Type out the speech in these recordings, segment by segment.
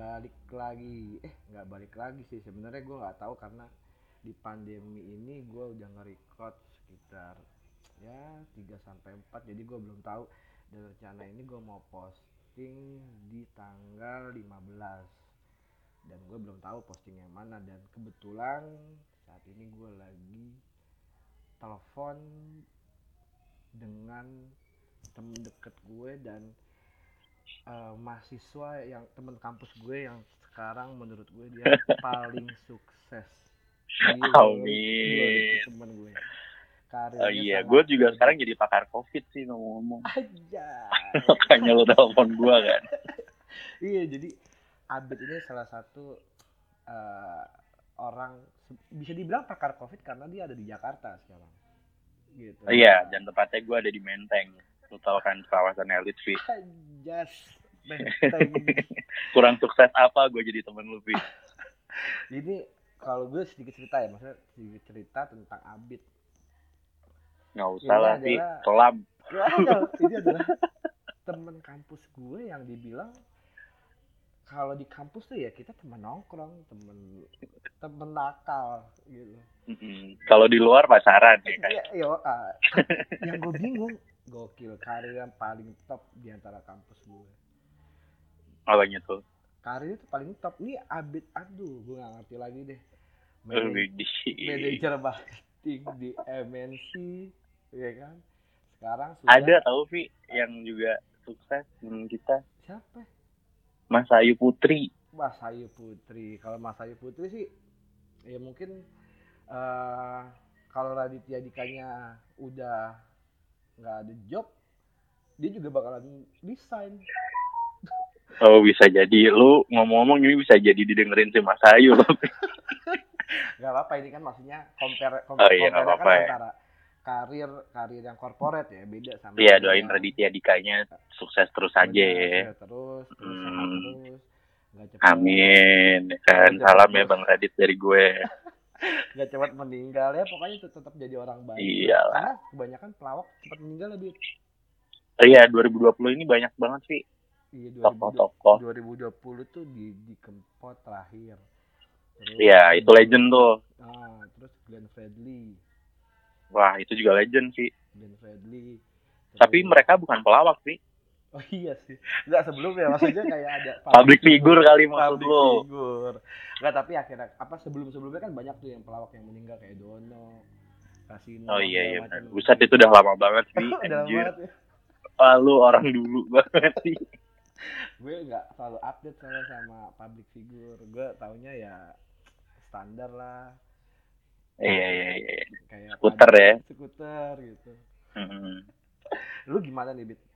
balik lagi. Eh nggak balik lagi sih. Sebenarnya gue nggak tahu karena di pandemi ini gue udah nge-record sekitar ya 3 sampai 4 jadi gue belum tahu. Dan rencana ini gue mau posting di tanggal 15 dan gue belum tahu posting yang mana. Dan kebetulan saat ini gue lagi telepon dengan temen deket gue dan uh, mahasiswa yang temen kampus gue yang sekarang menurut gue dia paling sukses di Amin. temen gue. oh iya, gue juga sekarang jadi pakar covid sih ngomong-ngomong. Aja. Makanya lo telepon gue kan. iya, jadi Abid ini salah satu uh, orang bisa dibilang pakar covid karena dia ada di Jakarta sekarang. Gitu. Oh, iya, dan tepatnya gue ada di Menteng lu tahu kan kawasan elit Vi? Jas, kurang sukses apa gue jadi temen lu Vi? Ini kalau gue sedikit cerita ya maksudnya sedikit cerita tentang Abid. Nggak usah lah Vi. kelam. Ini adalah temen kampus gue yang dibilang kalau di kampus tuh ya kita temen nongkrong temen temen nakal gitu. Mm-hmm. kalau di luar pacaran ya kan? Ya, ya, uh, yang gue bingung gokil karir yang paling top di antara kampus gue. Apanya tuh? Karir itu paling top. Nih abit aduh gue gak ngerti lagi deh. Manajer marketing di MNC ya kan? Sekarang sudah ada tahu Vi yang juga sukses dengan kita. Siapa? Mas Ayu Putri. Mas Ayu Putri. Kalau Mas Ayu Putri sih ya mungkin uh, kalau Raditya Dikanya udah nggak ada job dia juga bakalan desain oh bisa jadi. Lu ngomong-ngomong ini bisa jadi didengerin si Mas Ayu. Loh nggak apa-apa ini kan maksudnya compare compare, oh, iya, compare kan ya. antara karir karir yang corporate ya beda sama iya doain Raditya Dikanya sukses terus aja. Ya terus terus, hmm. terus Amin kan? Salam ya Bang Radit dari gue nggak cepat meninggal ya pokoknya tetap jadi orang baik. Iya karena kebanyakan pelawak cepat meninggal lebih. Iya 2020 ini banyak banget sih. Iya 2020, 2020 tuh di di kempot terakhir. Iya itu legend tuh. Ah terus Glenn Fredly. Wah itu juga legend sih. Glenn Fredly. Tapi mereka bukan pelawak sih Oh iya sih. Enggak sebelumnya maksudnya kayak ada public figure kali maksud lo. Figure. Enggak tapi akhirnya apa sebelum-sebelumnya kan banyak tuh yang pelawak yang meninggal kayak Dono, Kasino. Oh iya iya benar. Buset itu udah lama banget sih. udah lama banget ya. Wah, lu orang dulu banget sih. gue nggak selalu update soalnya sama public figure. Gue taunya ya standar lah. Iya iya iya. Kayak skuter ya. Skuter gitu. Mm -hmm. Lu gimana nih, Bit?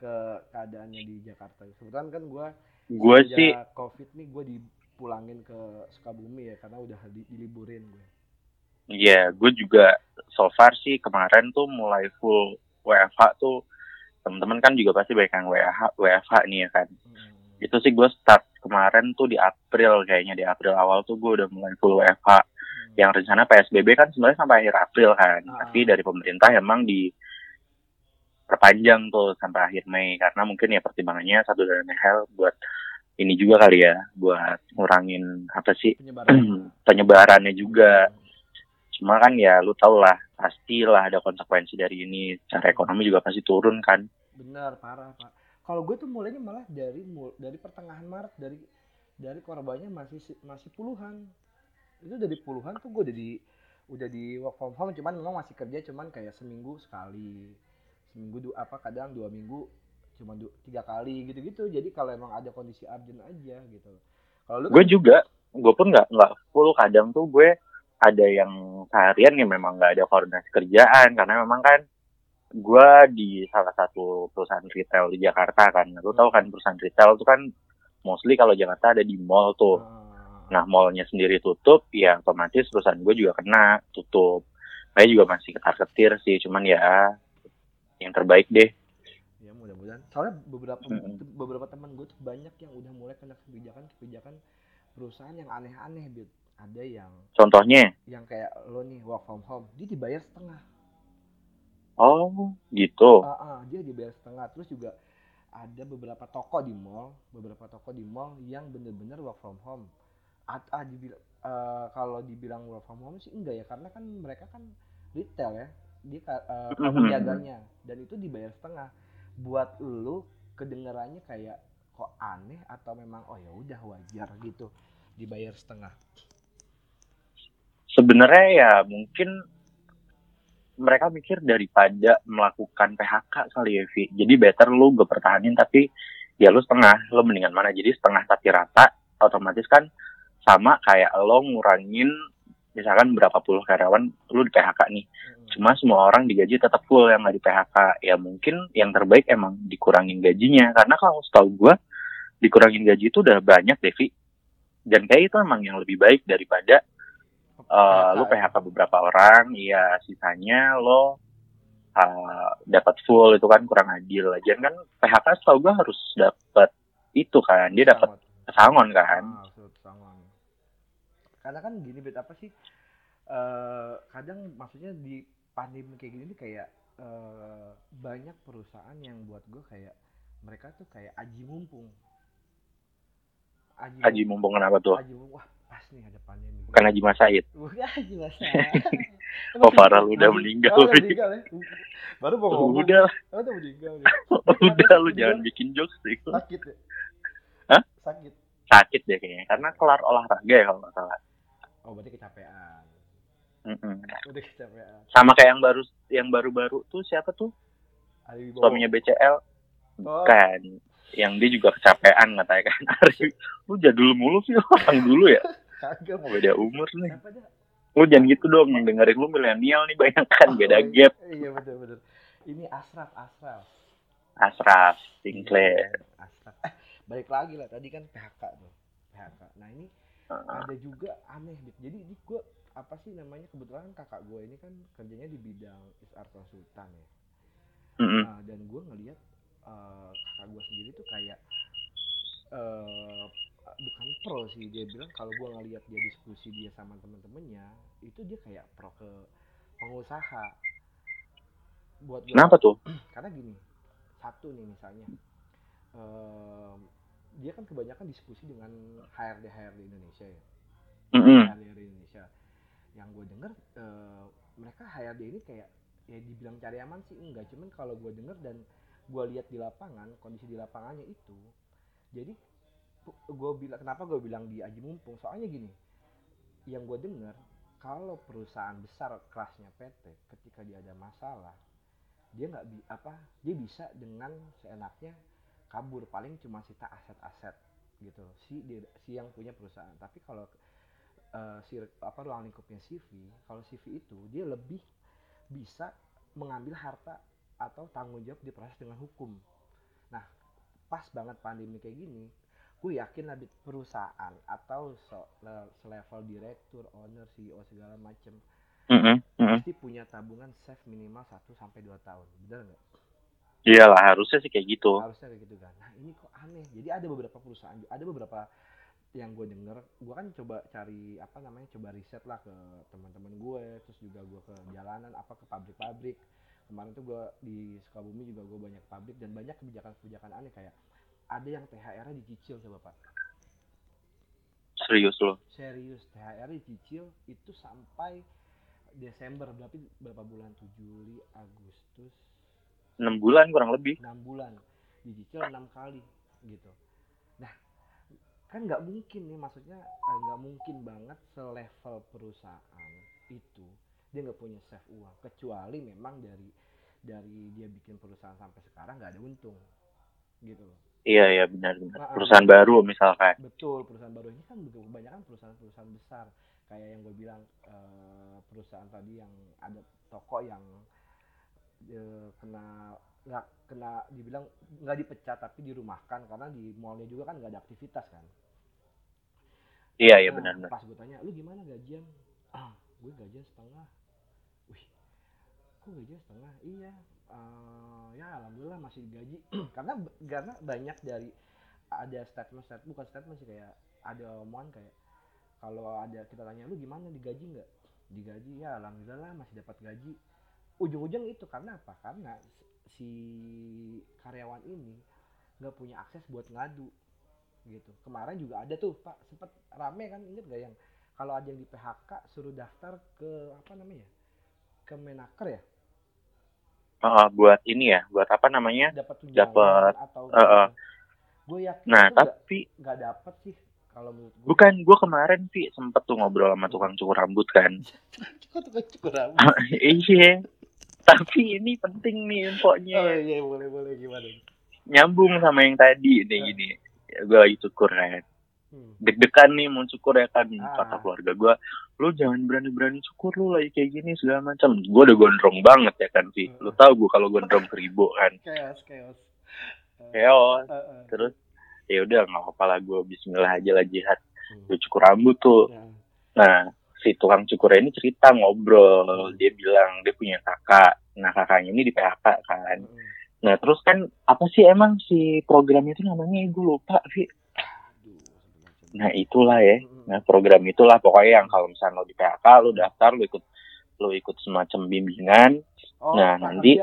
Ke keadaannya di Jakarta. Kebetulan kan gue gue sih covid nih gue dipulangin ke Sukabumi ya karena udah di, diliburin gue. Iya, yeah, gue juga so far sih kemarin tuh mulai full WFH tuh teman-teman kan juga pasti banyak yang WFH, WFH nih ya kan. Hmm. Itu sih gue start kemarin tuh di April kayaknya di April awal tuh gue udah mulai full WFH. Hmm. Yang rencana PSBB kan sebenarnya sampai akhir April kan. Ah. Tapi dari pemerintah emang di perpanjang tuh sampai akhir Mei. Karena mungkin ya pertimbangannya satu dan hal buat ini juga kali ya buat ngurangin apa sih? Penyebaran. penyebarannya juga. Cuma kan ya lu tau lah pastilah ada konsekuensi dari ini. Cara ekonomi juga pasti turun kan. Benar parah pak. Kalau gue tuh mulainya malah dari dari pertengahan Maret dari dari korbannya masih masih puluhan. Itu dari puluhan tuh gue udah di udah di work from home cuman memang masih kerja cuman kayak seminggu sekali seminggu dua apa kadang dua minggu cuma dua, tiga kali gitu-gitu. Jadi kalau emang ada kondisi urgent aja gitu. Kalau gue kan, juga gue pun nggak nggak full. Kadang tuh gue ada yang seharian yang memang nggak ada koordinasi kerjaan. Karena memang kan gue di salah satu perusahaan retail di Jakarta kan. Lu tahu kan perusahaan retail itu kan mostly kalau Jakarta ada di mall tuh. Ah. nah mallnya sendiri tutup ya otomatis perusahaan gue juga kena tutup. Saya juga masih ketar ketir sih cuman ya yang terbaik deh. Ya mudah-mudahan. Soalnya beberapa hmm. beberapa teman gue tuh banyak yang udah mulai kena kebijakan kebijakan perusahaan yang aneh-aneh gitu ada yang contohnya? yang kayak lo nih work from home dia dibayar setengah. Oh gitu? Uh, uh, dia dibayar setengah. Terus juga ada beberapa toko di mall beberapa toko di mall yang bener-bener work from home. At, ah, dibilang, uh, kalau dibilang work from home sih enggak ya karena kan mereka kan retail ya dia uh, kamu jaganya. Dan itu dibayar setengah. Buat lu kedengarannya kayak kok aneh atau memang oh ya udah wajar gitu dibayar setengah. Sebenarnya ya mungkin mereka mikir daripada melakukan PHK kali ya Vi. Jadi better lu gue pertahanin tapi ya lu setengah lu mendingan mana? Jadi setengah tapi rata otomatis kan sama kayak lo ngurangin misalkan berapa puluh karyawan lu di PHK nih. Hmm. cuma semua orang digaji tetap full yang nggak di PHK ya mungkin yang terbaik emang dikurangin gajinya. Karena kalau setahu gue dikurangin gaji itu udah banyak Devi. Dan kayak itu emang yang lebih baik daripada uh, lu PHK beberapa orang. Ya sisanya lo uh, dapat full itu kan kurang adil. Aja kan PHK setahu gue harus dapat itu kan. Dia dapat pesangon kan. Ah, karena kan gini bet apa sih uh, kadang maksudnya di pandemi kayak gini kayak uh, banyak perusahaan yang buat gue kayak mereka tuh kayak aji mumpung Haji, Haji mumpung kenapa tuh? Haji mumpung, wah pas nih ada pandemi. Bukan Haji Mas Said. Bukan Haji Mas oh parah lu udah meninggal. Oh, udah meninggal ya. Baru mau ngomong. Udah. Oh, udah meninggal. Ya. udah lu jangan bikin jokes sih. Sakit ya? Hah? Sakit. Sakit deh kayaknya. Karena kelar olahraga ya kalau nggak salah. Oh berarti kecapean. Mm -mm. Udah kecapean. Sama kayak yang baru yang baru-baru tuh siapa tuh? Suaminya BCL. Oh. Kan yang dia juga kecapean katanya kan Ari lu jadul mulu sih orang dulu ya kagak mau beda umur nih lu jangan gitu dong yang dengerin lu milenial nih banyak kan beda oh, gap iya betul betul ini Asraf Asraf Asraf Sinclair Asraf eh balik lagi lah tadi kan PHK tuh PHK nah ini. Ada juga aneh jadi ini gue apa sih namanya kebetulan kakak gue ini kan kerjanya di bidang ISR konsultan ya. Mm -hmm. nah, dan gue ngelihat uh, kakak gue sendiri tuh kayak uh, bukan pro sih dia bilang kalau gue ngeliat dia diskusi dia sama temen-temennya itu dia kayak pro ke pengusaha. Buat gua, kenapa tuh? Karena gini satu nih misalnya uh, dia kan kebanyakan diskusi dengan HRD HRD Indonesia ya. Mm -hmm. HRD Indonesia. Yang gue denger uh, mereka HRD ini kayak ya dibilang cari aman sih enggak. Cuman kalau gue denger dan gue lihat di lapangan kondisi di lapangannya itu jadi gue bilang kenapa gue bilang di aji mumpung? Soalnya gini yang gue dengar kalau perusahaan besar kelasnya PT ketika dia ada masalah dia nggak bi apa dia bisa dengan seenaknya kabur paling cuma sita aset-aset gitu si dia, si yang punya perusahaan tapi kalau uh, si apa ruang lingkupnya CV kalau CV itu dia lebih bisa mengambil harta atau tanggung jawab diproses dengan hukum. Nah, pas banget pandemi kayak gini, gue yakin lah perusahaan atau selevel direktur, owner, CEO segala macem mm -hmm. pasti punya tabungan safe minimal 1 sampai dua tahun, benar nggak? Iyalah harusnya sih kayak gitu. Harusnya kayak gitu kan. Nah ini kok aneh. Jadi ada beberapa perusahaan, ada beberapa yang gue denger, gue kan coba cari apa namanya, coba riset lah ke teman-teman gue, terus juga gue ke jalanan, apa ke pabrik-pabrik kemarin tuh gue di Sukabumi juga gue banyak pabrik dan banyak kebijakan-kebijakan aneh kayak ada yang THR dicicil coba pak serius loh serius THR dicicil itu sampai Desember berarti berapa bulan Juli Agustus enam bulan kurang lebih. Enam bulan. Dicicil enam kali gitu. Nah kan nggak mungkin nih maksudnya eh, nggak mungkin banget selevel perusahaan itu dia nggak punya save uang. Kecuali memang dari dari dia bikin perusahaan sampai sekarang nggak ada untung gitu loh. Iya iya benar benar. Nah, perusahaan nah, baru misalkan. Betul perusahaan baru. Ini kan kebanyakan perusahaan-perusahaan besar. Kayak yang gue bilang uh, perusahaan tadi yang ada toko yang uh, kena nggak kena dibilang nggak dipecat tapi dirumahkan karena di mallnya juga kan nggak ada aktivitas kan? Iya iya nah, benar benar. pas gue tanya lu gimana gajian? Ah gue gajian setengah. Kok gaji setengah? Iya uh, ya alhamdulillah masih digaji. Karena karena banyak dari ada statement statement bukan statement sih kayak ada omongan kayak kalau ada kita tanya lu gimana? Digaji nggak? Digaji ya alhamdulillah masih dapat gaji ujung-ujung itu karena apa? Karena si karyawan ini nggak punya akses buat ngadu gitu. Kemarin juga ada tuh pak sempet rame kan inget gak yang kalau ada yang di PHK suruh daftar ke apa namanya ke Menaker ya? Uh, buat ini ya buat apa namanya? Dapat tunjangan Dapat, atau uh, uh. gue yakin nah tapi nggak dapat sih kalau menurut gue bukan gue kemarin sih sempet tuh ngobrol sama tukang cukur rambut kan. Tukang cukur rambut. Iya tapi ini penting nih oh infonya iya boleh boleh. Gimana? Nyambung sama yang tadi nih Ah. gini. Gue lagi cukur kan hmm. deg-degan nih mau cukur ya kan Ah. kata keluarga gue lu jangan berani-berani cukur lu lagi kayak gini segala macam. Gue udah gondrong banget ya kan sih lu tau gue kalau gondrong seribu kan. Chaos chaos. Eh, Keos. eh, eh. terus ya udah nggak apa-apa lah gue Bismillah aja lah jihad. Hmm. gue cukur rambut tuh. Ya. nah si tukang cukur ini cerita ngobrol. Dia bilang dia punya kakak nah kakaknya ini di PHK kan Hmm. nah terus kan apa sih emang si program itu namanya gue lupa Vi nah itulah ya Hmm. Nah, program itulah pokoknya yang kalau misalnya lo di PHK, lo daftar, lo ikut lo ikut semacam bimbingan, Oh, nah, prakerja. nanti-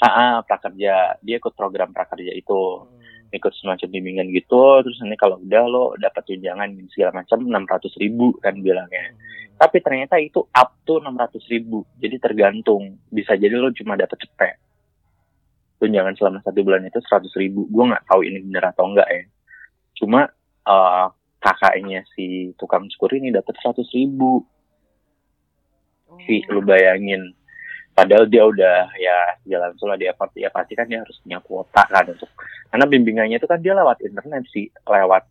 ah, prakerja, dia ikut program prakerja itu, Hmm. Ikut semacam bimbingan gitu, terus nanti kalau udah lo dapat tunjangan segala macam 600 ribu kan bilangnya. Hmm, Tapi ternyata itu up to 600 ribu, jadi tergantung, bisa jadi lo cuma dapat cepet. Tunjangan selama satu bulan itu 100 ribu, gue nggak tahu ini bener atau enggak ya. Cuma eh, kakaknya si tukang cukur ini dapat 100 ribu, Oh. Vi, lu bayangin. Padahal dia udah ya jalan sulah dia pasti ya pasti kan dia harus punya kuota kan untuk karena bimbingannya itu kan dia lewat internet sih lewat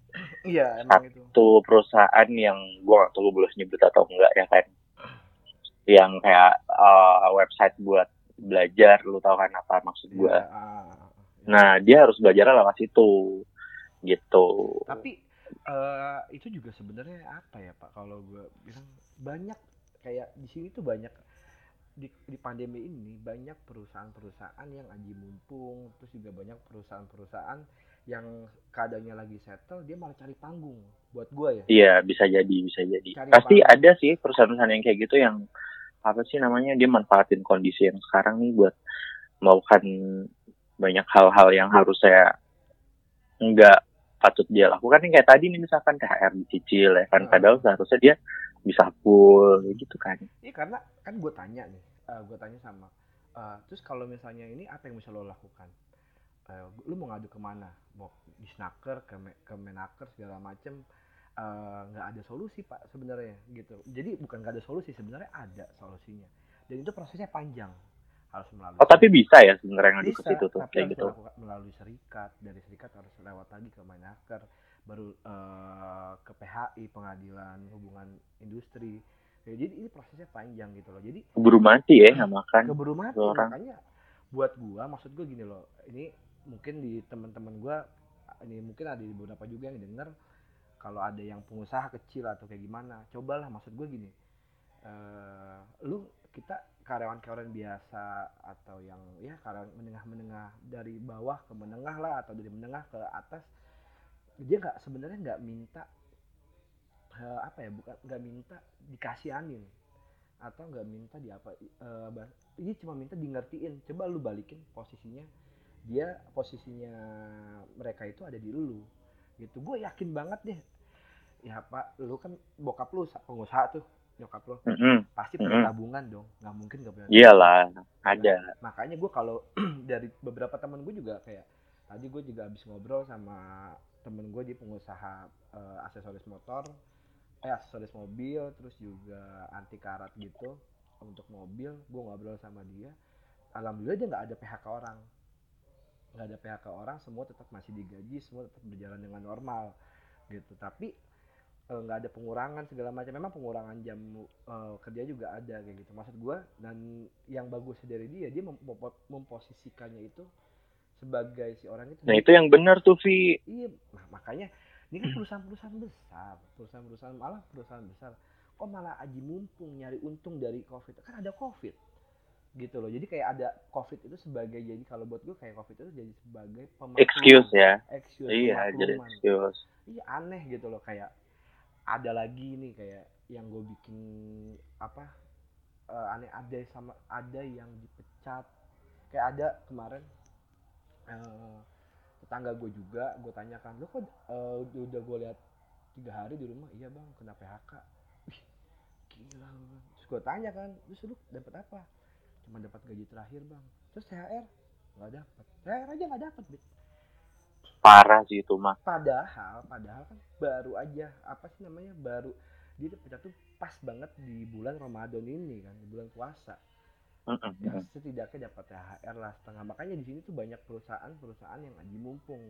Iya, emang itu. perusahaan yang gua nggak tahu lu boleh nyebut atau enggak ya kan yang kayak eh, website buat belajar lu tahu kan apa maksud gua ah, ah. nah dia harus belajar lewat situ gitu tapi eh, itu juga sebenarnya apa ya Pak kalau gue bilang banyak kayak di sini tuh banyak di, di pandemi ini banyak perusahaan-perusahaan yang aji mumpung terus juga banyak perusahaan-perusahaan yang keadaannya lagi settle dia malah cari panggung buat gue ya Iya bisa jadi bisa jadi. Cari Pasti panggung. ada sih perusahaan-perusahaan yang kayak gitu yang apa sih namanya dia manfaatin kondisi yang sekarang nih buat melakukan banyak hal-hal yang harus saya nggak patut dia lakukan nih kayak tadi nih misalkan THR dicicil ya kan padahal seharusnya dia bisa full gitu kan. Iya karena kan gue tanya nih, gue tanya sama, eh, terus kalau misalnya ini apa yang bisa lo lakukan? Eh, lu mau ngadu ke mana? Mau di snaker, ke, me- ke menaker segala macem? eh, nggak ada solusi pak sebenarnya gitu. Jadi bukan nggak ada solusi sebenarnya ada solusinya. Dan itu prosesnya panjang harus melalui. Oh tapi bisa ya sebenarnya ngadu ke bisa, situ tuh tapi kayak gitu. melalui serikat. Dari serikat harus lewat lagi ke menaker, baru eh, ke PHI pengadilan hubungan industri. Ya, jadi ini prosesnya panjang gitu loh. Jadi Keburu mati ya sama kan. keburu mati orang. makanya buat gua maksud gua gini loh ini mungkin di teman-teman gua ini mungkin ada di beberapa juga yang denger kalau ada yang pengusaha kecil atau kayak gimana cobalah maksud gua gini eh lu kita karyawan-karyawan biasa atau yang ya karyawan menengah-menengah dari bawah ke menengah lah atau dari menengah ke atas dia nggak sebenarnya nggak minta eh, apa ya bukan nggak minta dikasihanin atau nggak minta di apa eh, bah- ini cuma minta di ngertiin coba lu balikin posisinya dia posisinya mereka itu ada di lu gitu gue yakin banget deh ya pak lu kan bokap lu sa- pengusaha tuh nyokap lu Mm-mm. pasti punya Mm-mm. tabungan dong nggak mungkin nggak punya Iyalah ada. makanya gue kalau dari beberapa temen gue juga kayak tadi gue juga habis ngobrol sama temen gue di pengusaha eh, aksesoris motor eh aksesoris mobil terus juga anti karat gitu untuk mobil. Gue ngobrol sama dia. Alhamdulillah dia nggak ada PHK orang. Nggak ada PHK orang semua tetap masih digaji semua tetap berjalan dengan normal gitu. Tapi eh, nggak ada pengurangan segala macam. Memang pengurangan jam eh, kerja juga ada kayak gitu. Maksud gue dan yang bagus dari dia dia mem- mem- memposisikannya itu sebagai si orang itu Nah itu yang benar tuh Vi. iya nah, makanya ini kan perusahaan-perusahaan besar perusahaan-perusahaan malah perusahaan besar kok malah aji mumpung nyari untung dari covid kan ada covid gitu loh jadi kayak ada covid itu sebagai jadi kalau buat gue kayak covid itu jadi sebagai pemakluman. Excuse ya. excuse Iya jadi excuse. iya aneh gitu loh kayak ada lagi nih kayak yang gue bikin apa eh, aneh ada sama ada yang dipecat kayak ada kemarin eh, tetangga gue juga gue tanyakan lo kok uh, udah gue lihat tiga hari di rumah? Iya bang kena PHK Wih, gila bang. Terus gue tanya kan terus lu dapat apa? Cuma dapat gaji terakhir bang. Terus THR nggak dapat THR aja nggak dapat bit parah sih itu mah padahal padahal kan baru aja apa sih namanya baru dia dipecat tuh pas banget di bulan Ramadan ini kan di bulan puasa ya setidaknya dapat THR lah setengah. Makanya di sini tuh banyak perusahaan-perusahaan yang lagi mumpung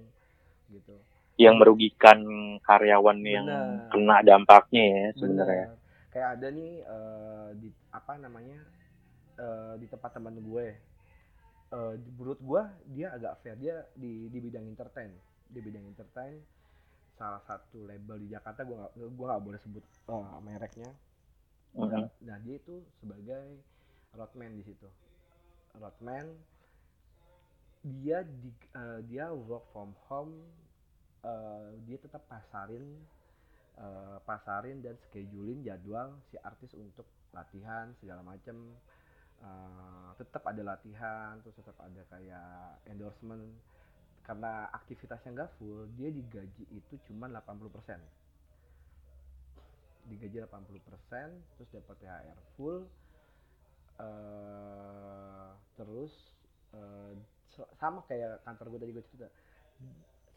gitu. Yang merugikan karyawan Bener. yang kena dampaknya ya sebenarnya. Kayak ada nih uh, di apa namanya uh, di tempat teman gue. Uh, menurut gue dia agak fair. Dia di di bidang entertain. Di bidang entertain salah satu label di Jakarta gue gak gue gak boleh sebut uh, mereknya. Uh -huh. nah dia itu sebagai roadman di situ. Roadman dia di uh, dia work from home uh, dia tetap pasarin uh, pasarin dan schedulein jadwal si artis untuk latihan segala macam uh, tetap ada latihan terus tetap ada kayak endorsement. Karena aktivitasnya nggak full dia digaji itu cuma 80% digaji 80% terus dapat THR full uh, terus uh, sama kayak kantor gue tadi gue cerita.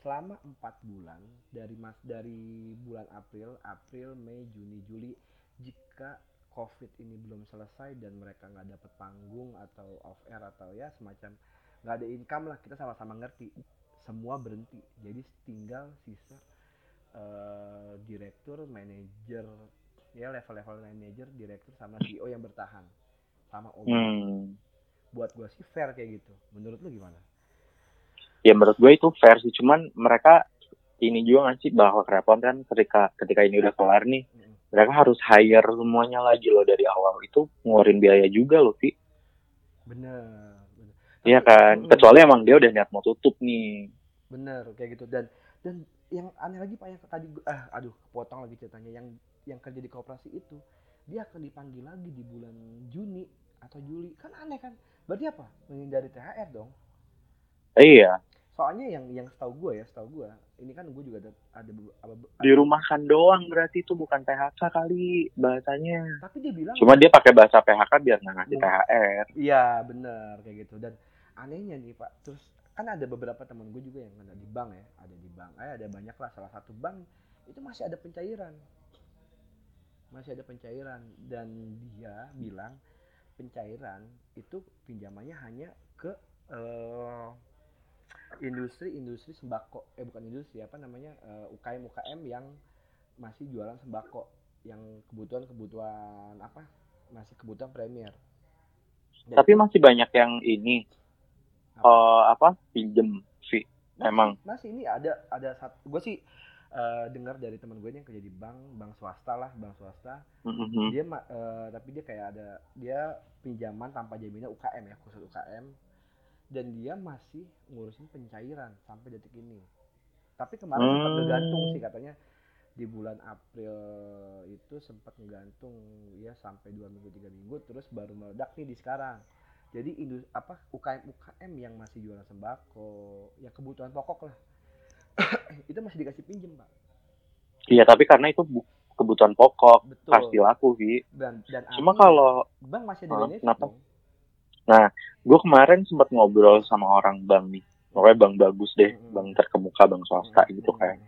Selama empat bulan dari mas dari bulan April April Mei Juni Juli jika COVID ini belum selesai dan mereka nggak dapat panggung atau off air atau ya semacam nggak ada income lah kita sama-sama ngerti. Semua berhenti. Jadi tinggal sisa uh, direktur manajer ya level-level manajer direktur sama CEO yang bertahan sama om hmm. buat gue sih fair kayak gitu. Menurut lu gimana? Ya menurut gue itu fair sih. Cuman mereka ini juga nggak sih bahwa Krepon kan ketika ketika ini udah kelar nih hmm. mereka harus hire semuanya lagi loh dari awal. Itu ngeluarin biaya juga loh sih bener Iya kan, hmm. kecuali emang dia udah niat mau tutup nih. Bener kayak gitu. Dan dan yang aneh lagi pak yang tadi ah aduh potong lagi ceritanya. Yang yang kerja di kooperasi itu dia akan dipanggil lagi di bulan Juni atau Juli. Kan aneh kan? Berarti apa? Menghindari THR dong. Iya. Soalnya yang yang setahu gue ya setahu gue ini kan gue juga ada ada, ada, ada di rumah kan doang berarti itu bukan PHK kali bahasanya. Tapi dia bilang cuma dia pakai bahasa PHK biar nggak ngasih THR iya bener kayak gitu. Dan anehnya nih pak terus kan ada beberapa teman gue juga yang ada di bank ya ada di bank eh ada banyak lah salah satu bank itu masih ada pencairan masih ada pencairan. Dan dia bilang pencairan itu pinjamannya hanya ke eh, industri-industri sembako. Eh bukan industri apa namanya uh, eh, UKM UKM yang masih jualan sembako. Yang kebutuhan kebutuhan apa masih kebutuhan premier. Tapi masih banyak yang ini apa, uh, apa pinjem fee memang masih ini ada ada satu gue sih uh, dengar dari teman gue yang kerja di bank bank swasta lah bank swasta. Mm-hmm. dia uh, tapi dia kayak ada dia pinjaman tanpa jaminan UKM ya khusus UKM dan dia masih ngurusin pencairan sampai detik ini. Tapi kemarin mm. sempat ngegantung sih katanya. Di bulan April itu sempat ngegantung ya sampai dua minggu tiga minggu terus baru meledak nih di sekarang. Jadi indus apa UKM UKM yang masih jualan sembako ya kebutuhan pokok lah itu masih dikasih pinjem pak iya tapi karena itu kebutuhan pokok Betul. pasti laku Vi dan, dan cuma kalau bank masih ada uh, kenapa nah gue kemarin sempat ngobrol sama orang bank nih pokoknya bank bagus deh hmm. bank terkemuka bank swasta hmm. gitu kayak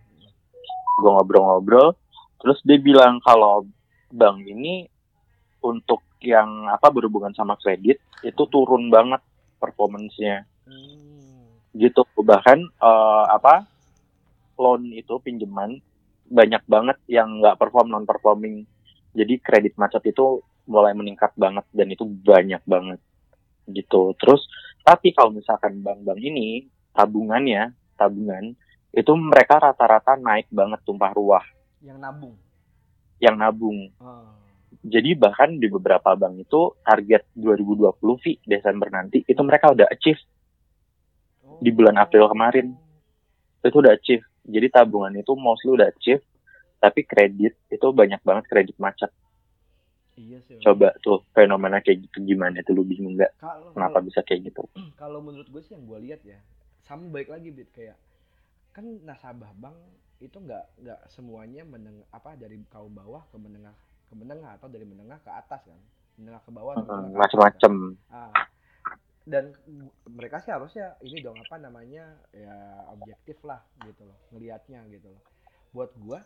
gue ngobrol-ngobrol terus dia bilang kalau bank ini untuk yang apa berhubungan sama kredit itu turun banget performancenya hmm. gitu bahkan uh, apa loan itu pinjaman banyak banget yang nggak perform non performing jadi kredit macet itu mulai meningkat banget dan itu banyak banget. Gitu. Terus tapi kalau misalkan bank-bank ini tabungannya tabungan itu mereka rata-rata naik banget tumpah ruah. Yang nabung? Yang nabung. Oh jadi bahkan di beberapa bank itu target 2020 V Desember nanti itu mereka udah achieve. Di bulan April kemarin. Itu udah achieve jadi tabungan itu mostly udah achieve tapi kredit itu banyak banget kredit macet Iya sih. Coba tuh fenomena kayak gitu gimana tuh lu bingung nggak? Kenapa bisa kayak gitu? Kalau menurut gue sih yang gue lihat ya, sama baik lagi bit kayak kan nasabah bank itu nggak nggak semuanya menengah apa dari kaum bawah ke menengah ke menengah atau dari menengah ke atas kan menengah ke bawah hmm, macam-macam ah, dan mereka sih harusnya ini dong apa namanya ya objektif lah gitu loh ngelihatnya gitu loh. Buat gua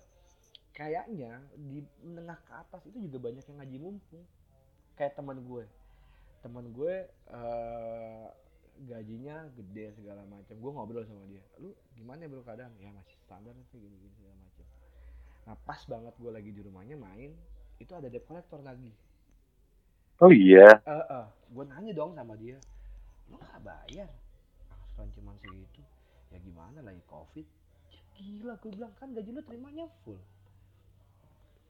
kayaknya di menengah ke atas itu juga banyak yang ngaji mumpung. Kayak teman gue. Teman gue uh, gajinya gede segala macam. Gue ngobrol sama dia lu gimana bro keadaan ya masih standar sih gini gini segala macam. Nah pas banget gue lagi di rumahnya main itu ada debt collector lagi. Oh iya? Uh, uh, gue nanya dong sama dia lu gak bayar. Angsuran cuma segitu. Ya gimana lagi covid? Ya, gila gue bilang kan gaji lu terimanya full.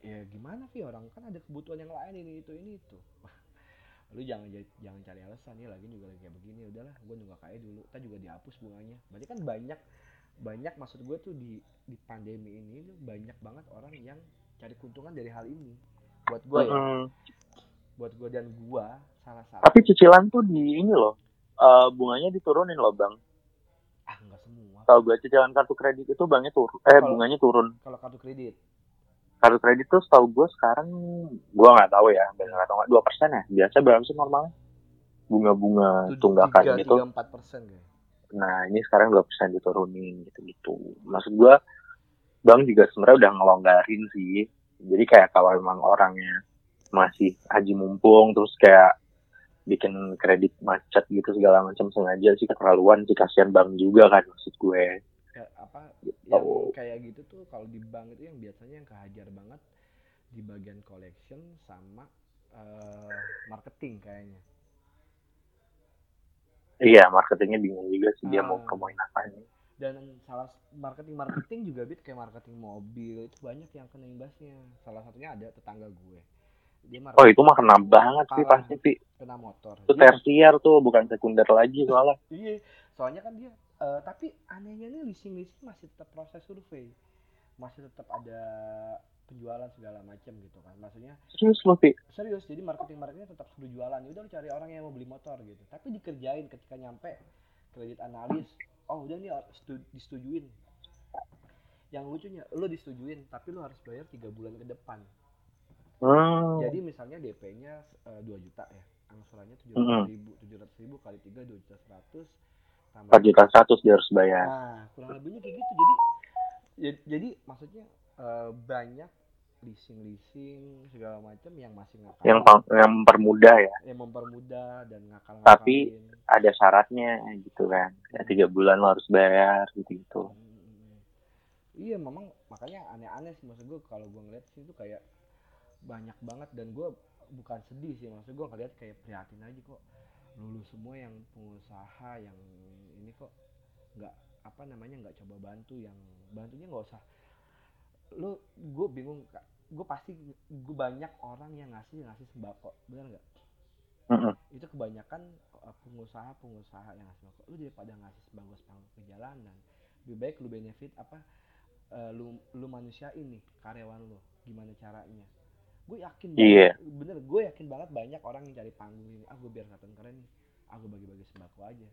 Ya gimana sih orang kan ada kebutuhan yang lain ini itu ini itu. Lu jangan jangan cari alasan ya lagi juga lagi kayak begini. Udahlah gue nunggu kayak dulu. Kita juga dihapus bunganya. Berarti kan banyak banyak maksud gue tuh di di pandemi ini tuh banyak banget orang yang cari keuntungan dari hal ini. Buat gue ya. Buat gue dan gue salah satu tapi cicilan tuh di ini loh uh, bunganya diturunin loh bang. Ah nggak semua. Kalau gue cicilan kartu kredit itu bangnya turun eh kalo, bunganya turun. kalau kartu kredit? Kartu kredit tuh setahu gue sekarang gue nggak tahu ya benar atau nggak dua persen ya? Biasa berapa sih normalnya? Bunga-bunga tunggakan itu empat persen nah ini sekarang dua persen diturunin gitu gitu maksud gue bank juga sebenarnya udah ngelonggarin sih. Jadi kayak kalau memang orangnya masih haji mumpung terus kayak bikin kredit macet gitu segala macam sengaja sih keterlaluan sih kasihan bank juga kan maksud gue. Ya, apa gitu. yang kayak gitu tuh kalau di bank itu yang biasanya yang kehajar banget di bagian collection sama uh, marketing kayaknya. Iya marketingnya bingung juga sih dia mau ah. kemoin apa ini dan salah marketing marketing juga bit kayak marketing mobil itu banyak yang kena imbasnya. Salah satunya ada tetangga gue dia oh itu mah kena banget sih pasti sih kena motor. Itu tersier tuh bukan sekunder lagi soalnya. Iya soalnya kan dia uh, tapi anehnya nih leasing leasing masih tetap proses survei. Masih tetap ada penjualan segala macam gitu kan. Maksudnya serius loh Pi? serius jadi marketing marketingnya tetap suruh jualan. Ya udah cari orang yang mau beli motor gitu. Tapi dikerjain ketika nyampe kredit analis. Oh udah nih disetujuin. Yang lucunya lo disetujuin tapi lo harus bayar tiga bulan ke depan hmm. jadi misalnya DP-nya uh, 2 juta ya angsurannya tujuh ratus ribu tujuh ratus ribu kali tiga dua juta seratus empat juta seratus dia harus bayar. Nah kurang lebihnya kayak gitu. Jadi ya, jadi maksudnya uh, banyak leasing leasing segala macam yang masih ngakal. Yang yang mempermudah ya. Yang mempermudah dan ngakal tapi ada syaratnya gitu kan. Ya tiga bulan lo harus bayar gitu gitu hmm, iya memang makanya aneh-aneh sih maksud gue kalau gue ngeliat sih itu kayak banyak banget dan gue bukan sedih sih maksud gue ngeliat kayak prihatin aja kok. Lulus semua yang pengusaha yang ini kok nggak apa namanya nggak coba bantu yang bantunya nggak usah. Lu gue bingung gue pasti gue banyak orang yang ngasih ngasih sembako benar nggak? Itu kebanyakan uh, pengusaha pengusaha yang ngasih sembako. Lu daripada ngasih sembako sembako ke jalanan. Lebih baik lu benefit apa uh, lu lu manusia ini karyawan lu. Gimana caranya gue yakin yeah. banget, bener gue yakin banget banyak orang yang cari panggung ini. Ah gue biar kelihatan keren nih. Aku bagi-bagi sembako aja.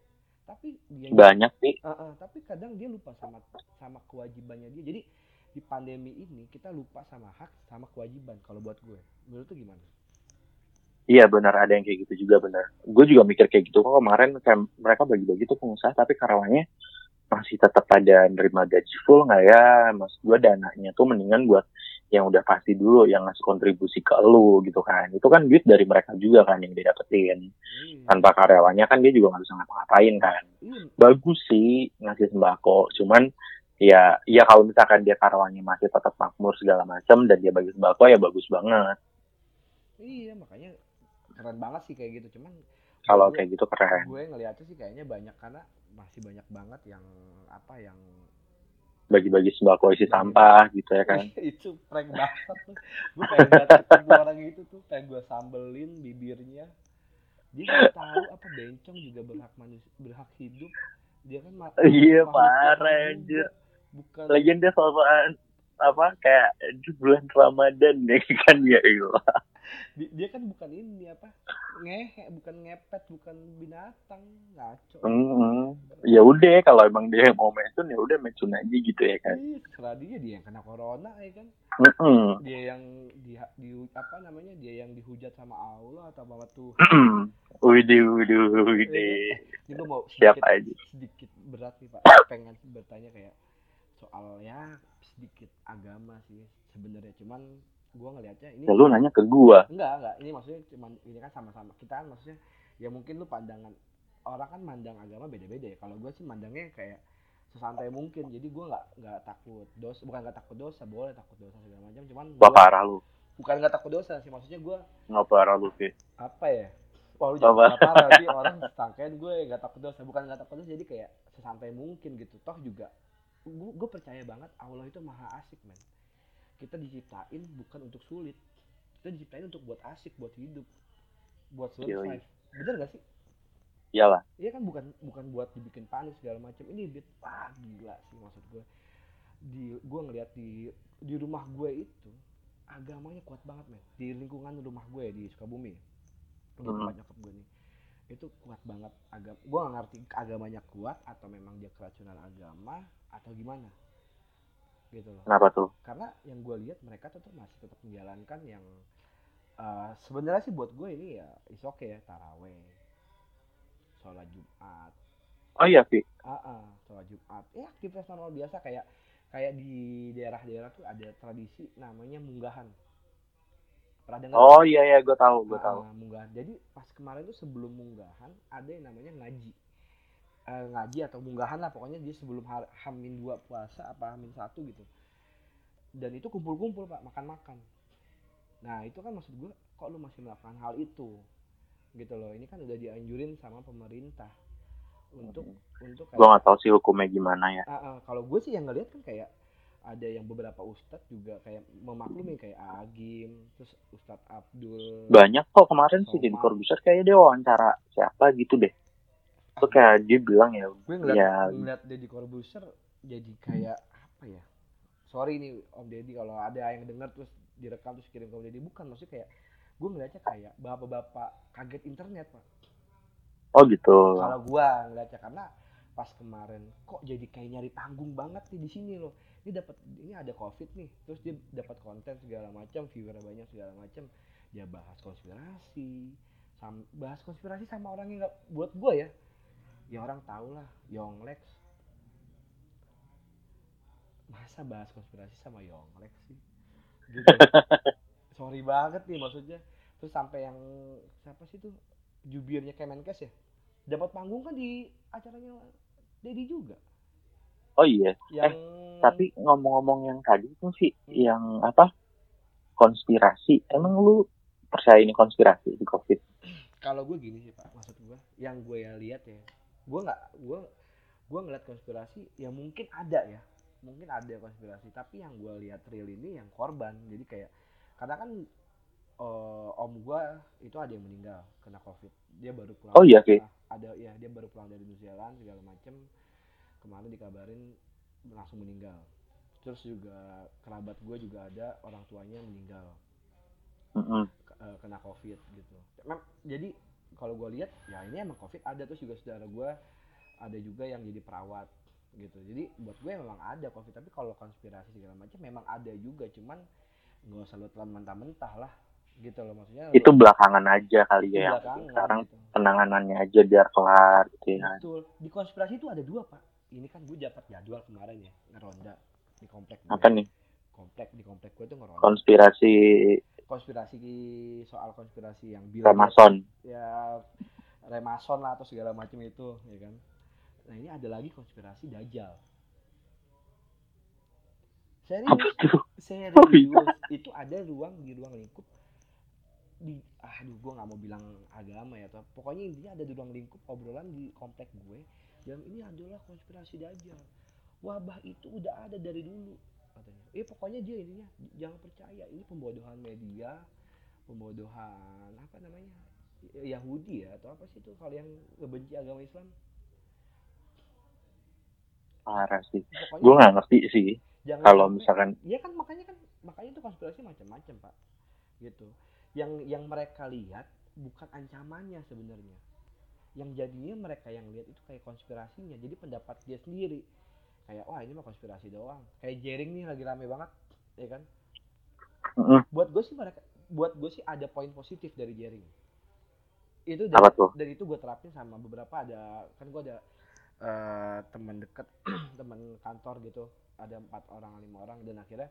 Tapi dia banyak sih. Uh, uh, tapi kadang dia lupa sama sama kewajibannya dia. Jadi di pandemi ini kita lupa sama hak sama kewajiban kalau buat gue. Menurut tuh gimana? Iya benar ada yang kayak gitu juga benar. Gue juga mikir kayak gitu. Kok kemarin kayak mereka bagi-bagi tuh pengusaha tapi karyawannya masih tetap ada nerima gaji full nggak ya? Mas gue dananya tuh mendingan buat yang udah pasti dulu yang ngasih kontribusi ke lu gitu kan. Itu kan duit dari mereka juga kan yang dia dapetin hmm. tanpa karyawannya kan dia juga nggak bisa ngapa-ngapain kan. Hmm. bagus sih ngasih sembako cuman ya ya kalau misalkan dia karyawannya masih tetap makmur segala macam dan dia bagi sembako ya bagus banget. Iya makanya keren banget sih kayak gitu. Cuman kalau kayak gitu keren. gue ngeliatnya sih kayaknya banyak karena masih banyak banget yang apa yang bagi-bagi sembako isi sampah gitu ya kan. Itu prank banget tuh. Gue pengen datang orang itu tuh pengen gue sambelin bibirnya. Dia nggak tahu apa bencong juga berhak manusia berhak hidup. Dia kan iya parah anjir. bukan legenda soal apa kayak di bulan Ramadan ya kan ya Allah dia kan bukan ini apa ngehe bukan ngepet bukan binatang ngaco Hmm, ya udah kalau emang dia mau mention ya udah mention aja gitu ya kan. Iya, terserah dia dia yang kena corona ya kan Mm-mm. dia yang di, di apa namanya dia yang dihujat sama Allah atau sama Tuhan Widih, widih, widih. ini gue mau Siap sedikit, aja. sedikit berat nih pak pengen bertanya kayak soalnya sedikit agama sih sebenarnya cuman gue ngelihatnya ini Ya lu nanya ke gua. enggak enggak. Ini maksudnya cuman ini kan sama-sama. Kita kan maksudnya ya mungkin lu pandangan orang kan mandang agama beda-beda ya. Kalau gue sih mandangnya kayak sesantai mungkin. Jadi gue nggak nggak takut dosa bukan nggak takut dosa boleh takut dosa segala macam. Cuman gua, parah lu. bukan nggak takut dosa sih maksudnya gue Nggak parah lu, Fit. apa ya? Wah, lu jangan parah nanti orang sangkain gue nggak takut dosa. Bukan nggak takut dosa jadi kayak sesantai mungkin gitu. Toh juga gue percaya banget Allah itu maha asik men kita diciptain bukan untuk sulit kita diciptain untuk buat asik buat hidup buat survive bener gak sih Iyalah. Iya kan bukan bukan buat dibikin panik segala macam. Ini bit wah gila sih maksud gue. Di gue ngeliat di di rumah gue itu agamanya kuat banget men. Di lingkungan rumah gue di Sukabumi. Di Hmm. tempat nyokap gue nih. Itu kuat banget agam. Gue gak ngerti agamanya kuat atau memang dia keracunan agama atau gimana. Gitu loh. Kenapa tuh? Karena yang gue lihat mereka tetap masih tetap menjalankan yang eh, sebenarnya sih buat gue ini ya is oke ya taraweh sholat Jumat Oh iya, Fit. ah ah, sholat Jumat ya aktivitas normal biasa kayak kayak di daerah-daerah tuh ada tradisi namanya munggahan pernah dengar Oh iya iya, gue tahu, gue Ah, tahu. ah, munggahan jadi pas kemarin tuh sebelum munggahan ada yang namanya ngaji Eh, ngaji atau munggahan lah pokoknya dia sebelum hamin dua puasa apa hamin satu gitu dan itu kumpul-kumpul pak makan-makan nah itu kan maksud gue kok lu masih melakukan hal itu gitu loh ini kan udah dianjurin sama pemerintah untuk untuk Gue nggak tahu sih hukumnya gimana ya. Ah, ah, kalau gue sih yang ngeliat kan kayak ada yang beberapa ustadz juga kayak memaklumi kayak Agim terus Ustadz Abdul Banyak kok kemarin sih di Somad. Corbusier kayak dia wawancara siapa gitu deh. Itu kayak dia bilang ya, gue ngeliat ya. ngeliat Deddy Corbuzier jadi kayak apa ya? Sorry nih Om Deddy kalau ada yang denger terus direkam terus kirim ke Om Deddy. Bukan maksudnya kayak gue ngeliatnya kayak bapak-bapak kaget internet pak. Oh gitu. kalau gua ngeliatnya karena pas kemarin kok jadi kayak nyari panggung banget nih di sini loh. Ini dapat ini ada covid nih terus dia dapat konten segala macam viewer banyak segala macam. Dia bahas konspirasi sam bahas konspirasi sama orang yang nggak buat gua ya ya orang tau lah Yonglex. Masa bahas konspirasi sama Yonglex sih? Gitu. Sorry banget nih maksudnya. Terus sampai yang siapa sih tuh? Jubirnya Kemenkes ya? Dapat panggung kan di acaranya Dedi juga. Oh iya. yang Tapi ngomong-ngomong yang tadi itu sih, yang apa? Konspirasi. Emang lu percaya ini konspirasi di COVID? kalau gue gini sih pak maksud gue yang gue ya lihat ya gue nggak gue gue ngeliat konspirasi ya mungkin ada ya. Mungkin ada konspirasi tapi yang gue lihat real ini yang korban. Jadi kayak karena kan eh, om gue itu ada yang meninggal kena covid. Dia baru pulang Oh iya. Ah, ada ya dia baru pulang dari New Zealand segala macem. Kemarin dikabarin langsung meninggal. Terus juga kerabat gue juga ada orang tuanya meninggal. Mm-mm. eh, kena covid gitu. Jadi kalau gue lihat ya ini emang covid ada terus juga saudara gue ada juga yang jadi perawat gitu jadi buat gue memang ada covid tapi kalau konspirasi segala macam memang ada juga cuman nggak usah lu telan mentah-mentah lah gitu loh maksudnya Itu lu- belakangan aja kali ya. belakangan Sekarang gitu. penanganannya aja biar kelar gitu ya. betul di konspirasi itu ada dua pak ini kan gue dapat jadwal kemarin ya ngeronda di komplek gue Apa nih? komplek di komplek gue tuh ngeronda Konspirasi konspirasi soal konspirasi yang Bill Ramason. ya remason lah atau segala macam itu ya kan? Nah ini ada lagi konspirasi dajjal. Serius serius. Oh, iya. itu ada ruang di ruang lingkup. Di aduh gue nggak mau bilang agama ya atau pokoknya intinya ada di ruang lingkup obrolan di komplek gue. Yang ini adalah konspirasi dajjal. Wabah itu udah ada dari dulu katanya. Eh pokoknya dia ininya jangan percaya. Ini pembodohan media pembodohan apa namanya Yahudi ya atau apa sih itu kalau yang ngebenci agama Islam? Parah sih. Gue nggak ngerti sih. Kalau misalkan Iya kan makanya kan makanya itu konspirasi macam-macam pak. Gitu. Yang yang mereka lihat bukan ancamannya sebenarnya. Yang jadinya mereka yang lihat itu kayak konspirasinya. Jadi pendapat dia sendiri kayak wah ini mah konspirasi doang. Kayak jaring nih lagi rame banget ya kan? Mm-mm. buat gue sih mereka buat gue sih ada poin positif dari jaring itu dari, Apa tuh? dari itu gue terapin sama beberapa ada kan gue ada eh, teman deket teman kantor gitu. Ada empat orang lima orang dan akhirnya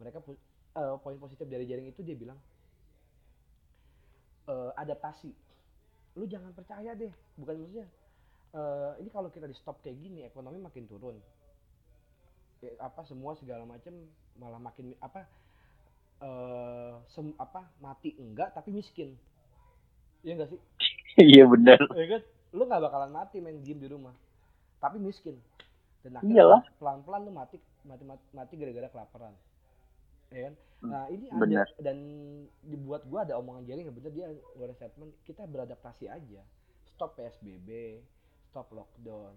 mereka pu- eh, poin positif dari jaring itu dia bilang eh, adaptasi. Lu jangan percaya deh. Bukan maksudnya eh, ini kalau kita di stop kayak gini ekonomi makin turun Ya, apa semua segala macam malah makin apa eh sem, apa mati. Enggak tapi miskin. Iya enggak sih? Iya benar. ya kan? Lu nggak bakalan mati main game di rumah. Tapi miskin. Dan Iyalah. pelan pelan lu mati mati mati, mati gara-gara kelaparan. Ya kan? Hmm, nah ini bener. ada dan dibuat gua ada omongan jaring yang bener dia ngeluarin statement kita beradaptasi aja. Stop psbb stop lockdown.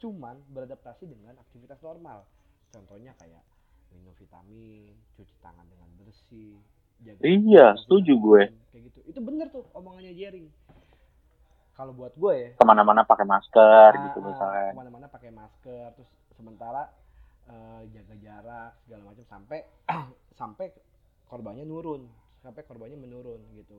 Cuman beradaptasi dengan aktivitas normal contohnya kayak minum vitamin cuci tangan dengan bersih jaga Iya, setuju gue. kayak gitu itu bener tuh omongannya jaring kalau buat gue ya Ke mana-mana pakai masker Ah, gitu ah, misalnya. ke mana-mana pakai masker terus sementara eh, jaga jarak segala macam sampai sampai korbannya nurun sampai korbannya menurun gitu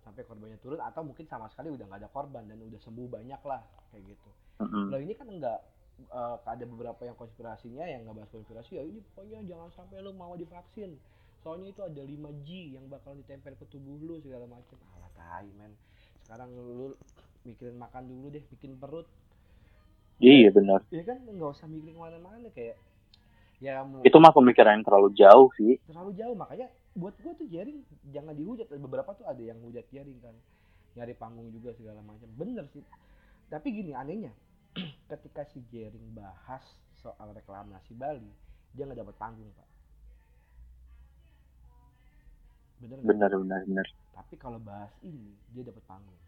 sampai korbannya turun atau mungkin sama sekali udah nggak ada korban dan udah sembuh banyak lah kayak gitu Mm-mm. Loh ini kan enggak eh, ada beberapa yang konspirasinya yang nggak bahas konspirasi ya ini pokoknya jangan sampai lu mau divaksin. Soalnya itu ada 5G yang bakal ditempel ke tubuh lu segala macam alah tai men. Sekarang lu mikirin makan dulu deh bikin perut. Iya benar. ya kan? Nggak usah mikirin ke mana-mana kayak ya mau Itu mah pemikiran yang terlalu jauh sih. terlalu jauh. Makanya buat gua tuh jaring jangan dihujat. Beberapa tuh ada yang hujat jaring kan. Nyari panggung juga segala macam bener sih. Tapi gini anehnya ketika si jaring bahas soal reklamasi Bali dia nggak dapat panggung pak bener? Benar benar benar. tapi kalau bahas ini dia dapat panggung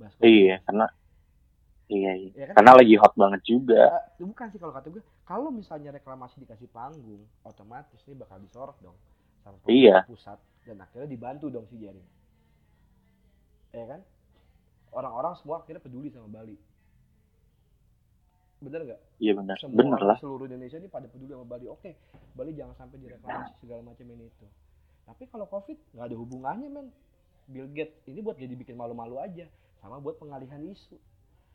bahas Iya, karena iya, iya. ya kan Karena lagi hot banget juga. Eh, bukan sih kalau kata gue kalau misalnya reklamasi dikasih panggung otomatis ini bakal disorot dong sama Iya. pusat dan akhirnya dibantu dong si jaring ya kan orang-orang semua akhirnya peduli sama Bali bener nggak? Iya benar. orang lah. seluruh Indonesia ini pada peduli sama Bali. Oke Bali jangan sampai direklamasi segala macam ini itu. Tapi kalau covid nggak ada hubungannya men. Bill Gates ini buat jadi bikin malu-malu aja sama buat pengalihan isu.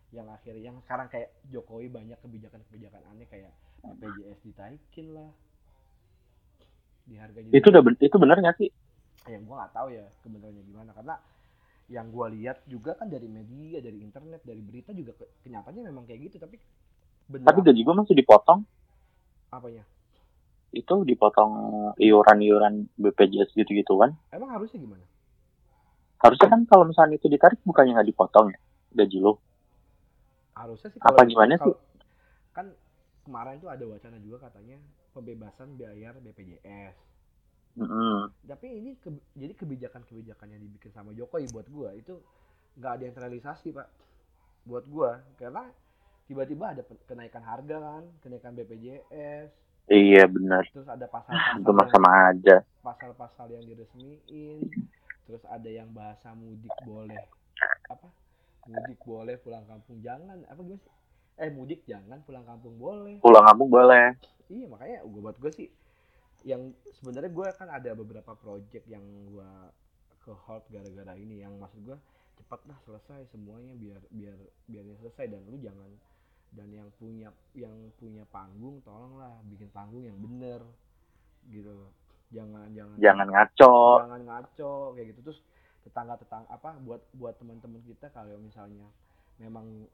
Yang akhirnya yang sekarang kayak Jokowi banyak kebijakan-kebijakan aneh kayak BPJS ditaikin lah. Di harga Itu udah ben- itu benar nggak sih? yang gua nggak tahu ya kebenarannya gimana. Karena yang gua lihat juga kan dari media dari internet dari berita juga ke- kenyataannya memang kayak gitu. Tapi benar Tapi gaji gue masih dipotong. apanya Itu dipotong iuran-iuran BPJS gitu-gitu kan. emang harusnya gimana Harusnya kan kalau misalnya itu ditarik bukannya nggak dipotong ya gaji lo. harusnya sih Apa gimana sih? kan kemarin tuh ada wacana juga katanya pembebasan bayar BPJS Mm-mm. tapi ini ke- jadi kebijakan-kebijakan yang dibikin sama Jokowi buat gua itu nggak ada yang terrealisasi pak buat gua karena tiba-tiba ada kenaikan harga kan kenaikan BPJS Iya benar. terus ada pasal-pasal Itu yang- sama aja. pasal-pasal yang diresmiin. Terus ada yang bahasa mudik boleh apa? Mudik boleh pulang kampung jangan. Apa gimana sih? Eh mudik jangan pulang kampung boleh. Pulang kampung boleh. iya makanya gue buat gue sih yang sebenarnya gue kan ada beberapa project yang gue ke halt gara-gara ini. Yang maksud gue cepat lah selesai semuanya biar biar biar selesai. Dan lu jangan dan yang punya yang punya panggung tolonglah bikin panggung yang bener gitu. Jangan jangan Jangan ngaco. jangan ngaco kayak gitu. Terus tetangga tetangga apa buat buat teman-teman kita kalau misalnya memang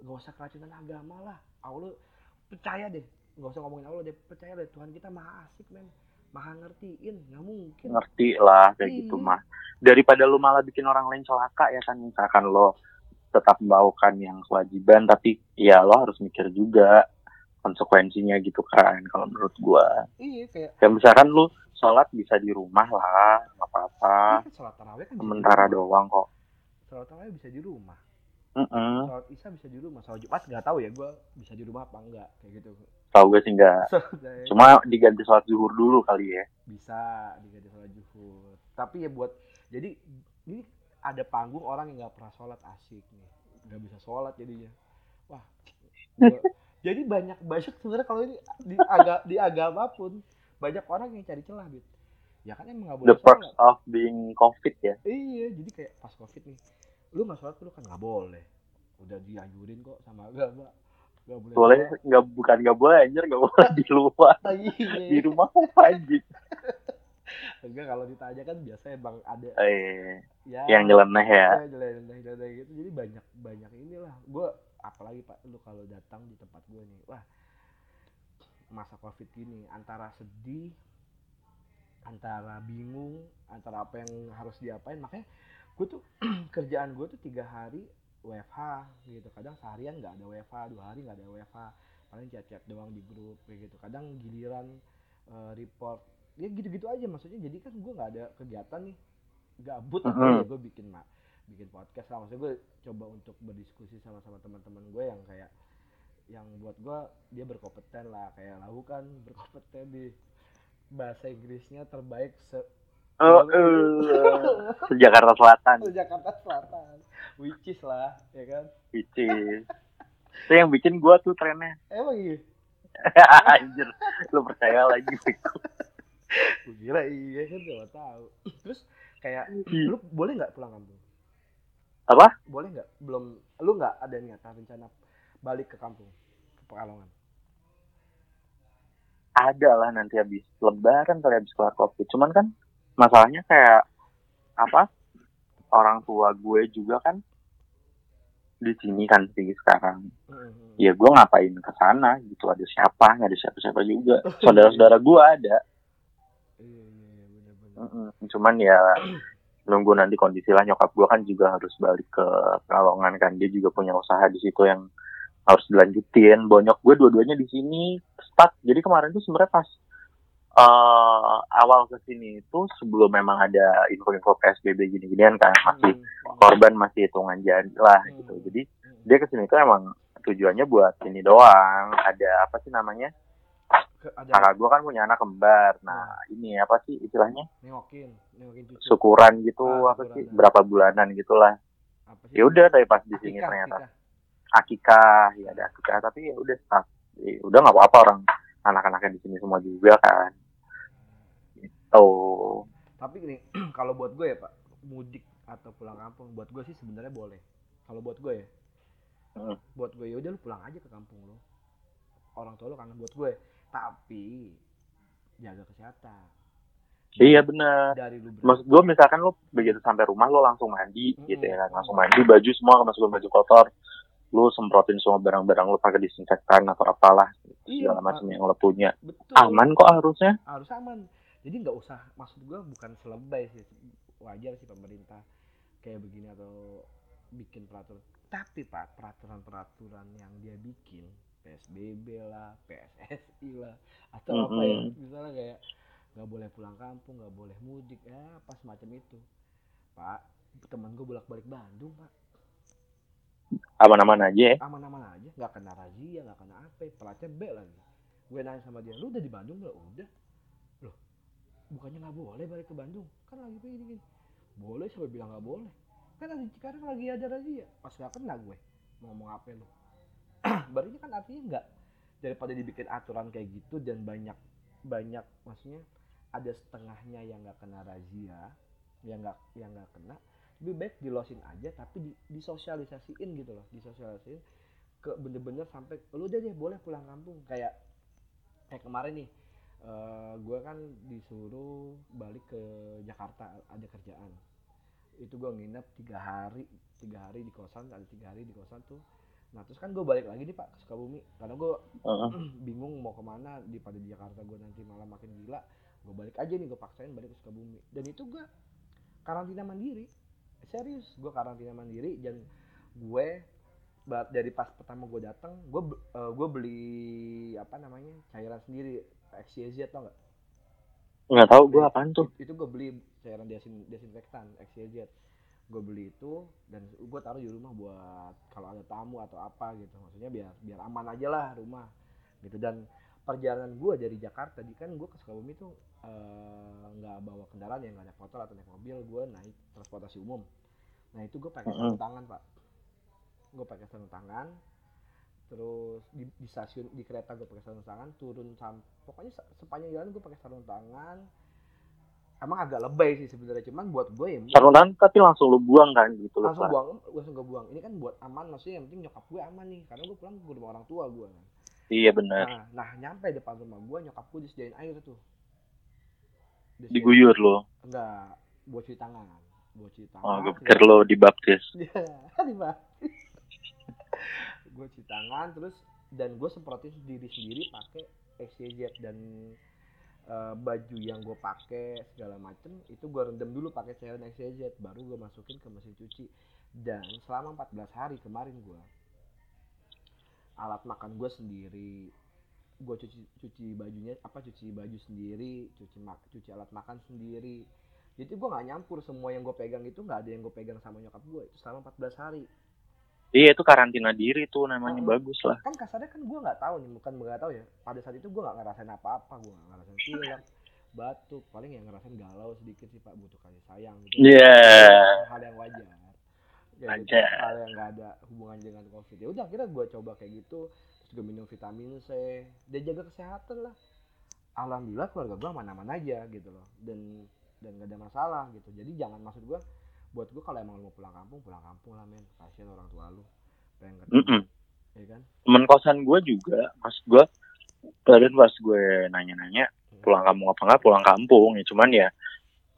nggak usah keracunan agama lah. Allah percaya deh. Nggak usah ngomongin Allah deh percaya deh. Tuhan kita maha asik men. Maha ngertiin nggak mungkin. Ngerti lah kayak Iya. gitu mah. Daripada lu malah bikin orang lain celaka ya kan misalkan lo tetap membawakan yang kewajiban tapi ya lo harus mikir juga konsekuensinya gitu kan kalau menurut gua. iya kayak Ya misalkan lu sholat bisa di rumah lah, nggak apa-apa. kan sholat tarawih kan Sementara doang kok. sholat tarawih bisa di rumah Mm-mm. sholat isya bisa di rumah sholat jumat nggak tahu ya gue bisa di rumah apa enggak kayak gitu Tahu gue sih nggak. Sholat- Cuma diganti sholat zuhur dulu kali ya. bisa diganti sholat zuhur tapi ya buat jadi ini ada panggung orang yang nggak pernah sholat asik nih nggak bisa sholat jadinya wah gua- jadi banyak banyak sebenarnya kalau ini di agak di agama pun banyak orang yang cari celah gitu ya kan emang nggak boleh The perks sholat of being COVID ya. iya jadi kayak pas covid nih lu nggak sholat lu kan nggak boleh udah dianjurin kok sama agama nggak boleh Boleh nggak bukan nggak boleh anjir nggak boleh di luar. Iya. Di rumah anjir? enggak kalau ditanya kan biasanya bang ada Eh, ya yang nyeleneh ya. ya jeleneh-jeleneh gitu. Jadi banyak banyak inilah. Gue apalagi pak lu kalau datang di tempat gue nih wah masa covid gini antara sedih antara bingung antara apa yang harus diapain makanya gue tuh kerjaan gue tuh tiga hari WFH gitu. Kadang seharian nggak ada WFH dua hari nggak ada WFH paling chat-chat doang di grup kayak gitu. Kadang giliran eh, report ya gitu-gitu aja. Maksudnya jadi kan gue nggak ada kegiatan nih. Gabut Mhm. apa ya gue bikin mak bikin podcast lah. Maksudnya gue coba untuk berdiskusi sama sama teman-teman gue yang kayak yang buat gue dia berkompeten lah. Kayak lau kan berkompeten di bahasa Inggrisnya terbaik se Oh, eh, se Jakarta Selatan, se Jakarta Selatan. Which is lah ya kan? Which is. Itu yang bikin gua tuh trennya. emang iya? Anjir, lu percaya lagi. Gue kira iya kan gak tahu terus kayak lu boleh nggak pulang kampung Apa? boleh nggak belum lu nggak ada niatan rencana balik ke kampung ke Pekalongan Ada lah nanti habis lebaran kali habis kelar covid. Cuman kan masalahnya kayak apa? Orang tua gue juga kan di sini kan sih sekarang. Mhm. Ya gue ngapain ke sana gitu ada siapa? Nggak ada siapa-siapa juga. Saudara-saudara gue ada. Iya iya iya Mm-mm. Cuman ya nunggu nanti kondisi lah. Nyokap gue kan juga harus balik ke Pekalongan kan. Dia juga punya usaha di situ yang harus dilanjutin. Bonyok gue dua-duanya di sini stuck. Jadi kemarin tuh sebenarnya pas eh, awal ke sini itu sebelum memang ada info-info PSBB gini-ginian kan masih Hmm, korban masih hitungan jadi lah Hmm. gitu. Jadi hmm. dia ke sini tuh emang tujuannya buat ini doang. Ada apa sih namanya ada kakak gue kan punya anak kembar. Nah ini apa sih istilahnya? Nengokin nengokin cucu. Syukuran gitu Ah, apa sih? berapa bulanan gitulah. Ya udah tapi pas di sini ternyata. akikah. ya ada akikah. Tapi ya udah stuck Ya udah nggak apa-apa orang. Anak-anaknya di sini semua juga kan. Gitu. Tapi gini kalau buat gue ya pak mudik atau pulang kampung buat gue sih sebenarnya boleh. Kalau buat gue ya. Hmm. buat gue ya udah lu pulang aja ke kampung lu. Orang tua lu kangen buat gue tapi jaga kesehatan. Iya berangkat maksud gue misalkan lo begitu sampai rumah lo langsung mandi Mm-mm. gitu ya kan. Langsung mandi baju semua masukin baju kotor lo semprotin semua barang-barang lo pakai disinfektan atau apalah Iya, segala macam yang lo punya. betul. Aman kok harusnya. Harus aman. Jadi nggak usah maksud gue bukan selebay sih wajar sih pemerintah kayak begini atau bikin peraturan. Tapi pak peraturan-peraturan yang dia bikin PSBB lah PSSI lah atau apa ya Mm-mm. misalnya kayak nggak boleh pulang kampung nggak boleh mudik ya apa semacam itu. Pak teman gue bolak balik Bandung pak. Aman-aman aja. Ya aman-aman aja nggak kena razia nggak kena apa pelatnya B lagi. Gue nanya sama dia lu udah di Bandung belum? Udah. Loh bukannya nggak boleh balik ke Bandung? Kan lagi begini gini. Boleh siapa bilang nggak boleh. Kan lagi sekarang lagi ada razia. Pas nggak kena gue ngomong apa lu berarti kan artinya nggak daripada dibikin aturan kayak gitu dan banyak banyak maksudnya ada setengahnya yang nggak kena razia yang nggak yang nggak kena lebih baik dilosin aja tapi di, disosialisasiin gitu loh disosialisasiin ke bener-bener sampai lu udah deh boleh pulang kampung. Kayak kayak kemarin nih eh gue kan disuruh balik ke Jakarta ada kerjaan. Itu gue nginep tiga hari tiga hari di kosan ada tiga hari di kosan tuh nah terus kan gue balik lagi nih pak ke Sukabumi. Karena gue Heeh. bingung mau ke mana di pada di Jakarta gue nanti malah makin gila gue balik aja nih gue paksain balik ke Sukabumi. Dan itu gue karantina mandiri. Serius gue karantina mandiri dan gue dari pas pertama gue datang gue gue beli apa namanya cairan sendiri XYZ tau nggak? Nggak tahu gue apaan tuh. Itu gue beli cairan desin desinfektan XYZ gue beli itu dan gue taruh di rumah buat kalau ada tamu atau apa gitu. Maksudnya biar biar aman aja lah rumah gitu. Dan perjalanan gue dari Jakarta di kan gue ke Sukabumi tuh eh, nggak bawa kendaraan ya nggak naik motor atau naik mobil gue naik transportasi umum. Nah itu gue pakai sarung tangan pak. Gue pakai sarung tangan terus di, di stasiun di kereta gue pakai sarung tangan turun sam pokoknya se- sepanjang jalan gue pakai sarung tangan emang agak lebay sih sebenarnya cuman buat gue ya sarung tangan tapi langsung lu buang kan gitu lu langsung buang langsung gue buang. Ini kan buat aman maksudnya yang penting nyokap gue aman nih. Karena gue pulang ke rumah orang tua gue kan iya benar. Nah, nah nyampe depan rumah gue nyokap gue disediain air tuh. Disediain- diguyur lo enggak buat cuci tangan. Buat cuci tangan. Oh gue pikir lo dibaptis. Iya, lima. gue cuci tangan terus dan gue semprotin diri sendiri pakai XYZ dan eh, baju yang gue pakai segala macem itu gue rendam dulu pakai cairan XYZ baru gue masukin ke mesin cuci. Dan selama 14 hari kemarin gue alat makan gue sendiri gue cuci cuci bajunya apa cuci baju sendiri cuci mak cuci alat makan sendiri. Jadi gue nggak nyampur semua yang gue pegang itu nggak ada yang gue pegang sama nyokap gue selama 14 hari iya itu karantina diri tuh namanya Mm-mm. bagus lah. Kan kasarnya kan gue nggak tahu nih bukan nggak tahu ya. Pada saat itu gue nggak ngerasain apa-apa gue nggak ngerasain pilek batuk paling yang ngerasain galau sedikit sih pak butuh kasih sayang gitu. Iya. hal yang wajar. Ya, gitu, hal yang nggak ada hubungan dengan covid. Ya udah akhirnya gue coba kayak gitu terus gue minum vitamin C dan jaga kesehatan lah. Alhamdulillah keluarga gue aman-aman aja gitu loh dan dan gak ada masalah gitu. Jadi jangan maksud gue buat gue kalau emang lu mau pulang kampung pulang kampung lah men. Kasihan orang tua lu. Pengen ketemu Mm-mm. ya kan? Temen kosan gue juga mas gue kemarin pas gue nanya-nanya pulang kampung apa nggak pulang kampung. Ya cuman ya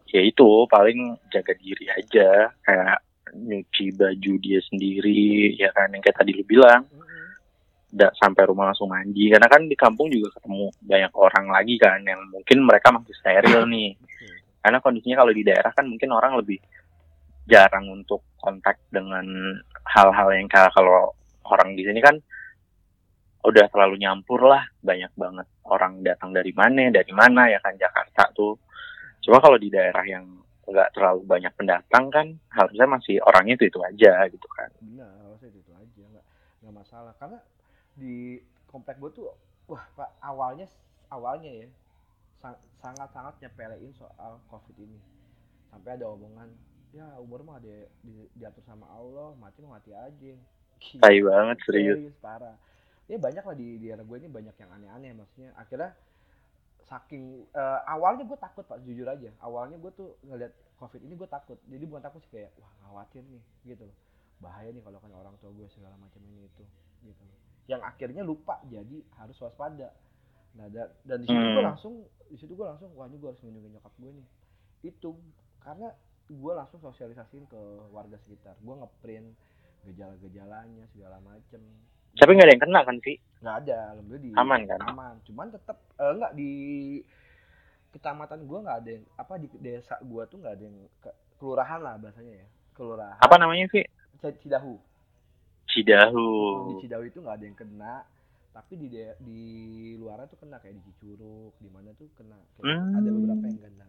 ya itu paling jaga diri aja. Kayak nyuci baju dia sendiri ya kan yang kayak tadi lu bilang. Tidak sampai rumah langsung mandi. Karena kan di kampung juga ketemu banyak orang lagi kan yang mungkin mereka masih steril nih. Betul. karena kondisinya kalau di daerah kan mungkin orang lebih jarang untuk kontak dengan hal-hal yang kalau orang di sini kan udah terlalu nyampur lah banyak banget orang datang dari mana dari mana ya kan Jakarta tuh. Cuma kalau di daerah yang nggak terlalu banyak pendatang kan harusnya masih orangnya itu itu aja gitu kan. Benar harusnya itu, itu aja nggak nggak masalah. Karena di komplek gue tuh wah awalnya awalnya ya sangat sangat nyepelein soal covid ini. Sampai ada omongan ya umur mah ada di, diatur sama Allah mati mah mati aja. Tai banget, serius. parah. Ya banyak lah di di daerah gue ini banyak yang aneh-aneh maksudnya. Akhirnya saking eh, awalnya gue takut pak jujur aja. Awalnya gue tuh ngeliat covid ini gue takut. Jadi bukan takut sih kayak wah khawatir nih gitu loh. Bahaya nih kalau kena orang tua gue segala macam ini itu gitu loh. Yang akhirnya lupa jadi harus waspada. Nah da- dan di situ gue Hmm. langsung di situ gue langsung wah ini gue harus melindungi nyokap gue nih. Itu karena gue langsung sosialisasiin ke warga sekitar. Gue ngeprint gejala-gejalanya segala macem. Tapi nggak ada yang kena kan sih nggak ada alhamdulillah di Aman kan? aman. Cuman tetap eh, nggak di kecamatan gua nggak ada yang apa di desa gua tuh nggak ada yang ke- kelurahan lah bahasanya ya. Kelurahan. Apa namanya sih Cidahu. Cidahu. Di Cidahu itu nggak ada yang kena. Tapi di di luar tuh kena kayak di Cicuruk di mana tuh kena. Kayak Hmm. ada beberapa yang kena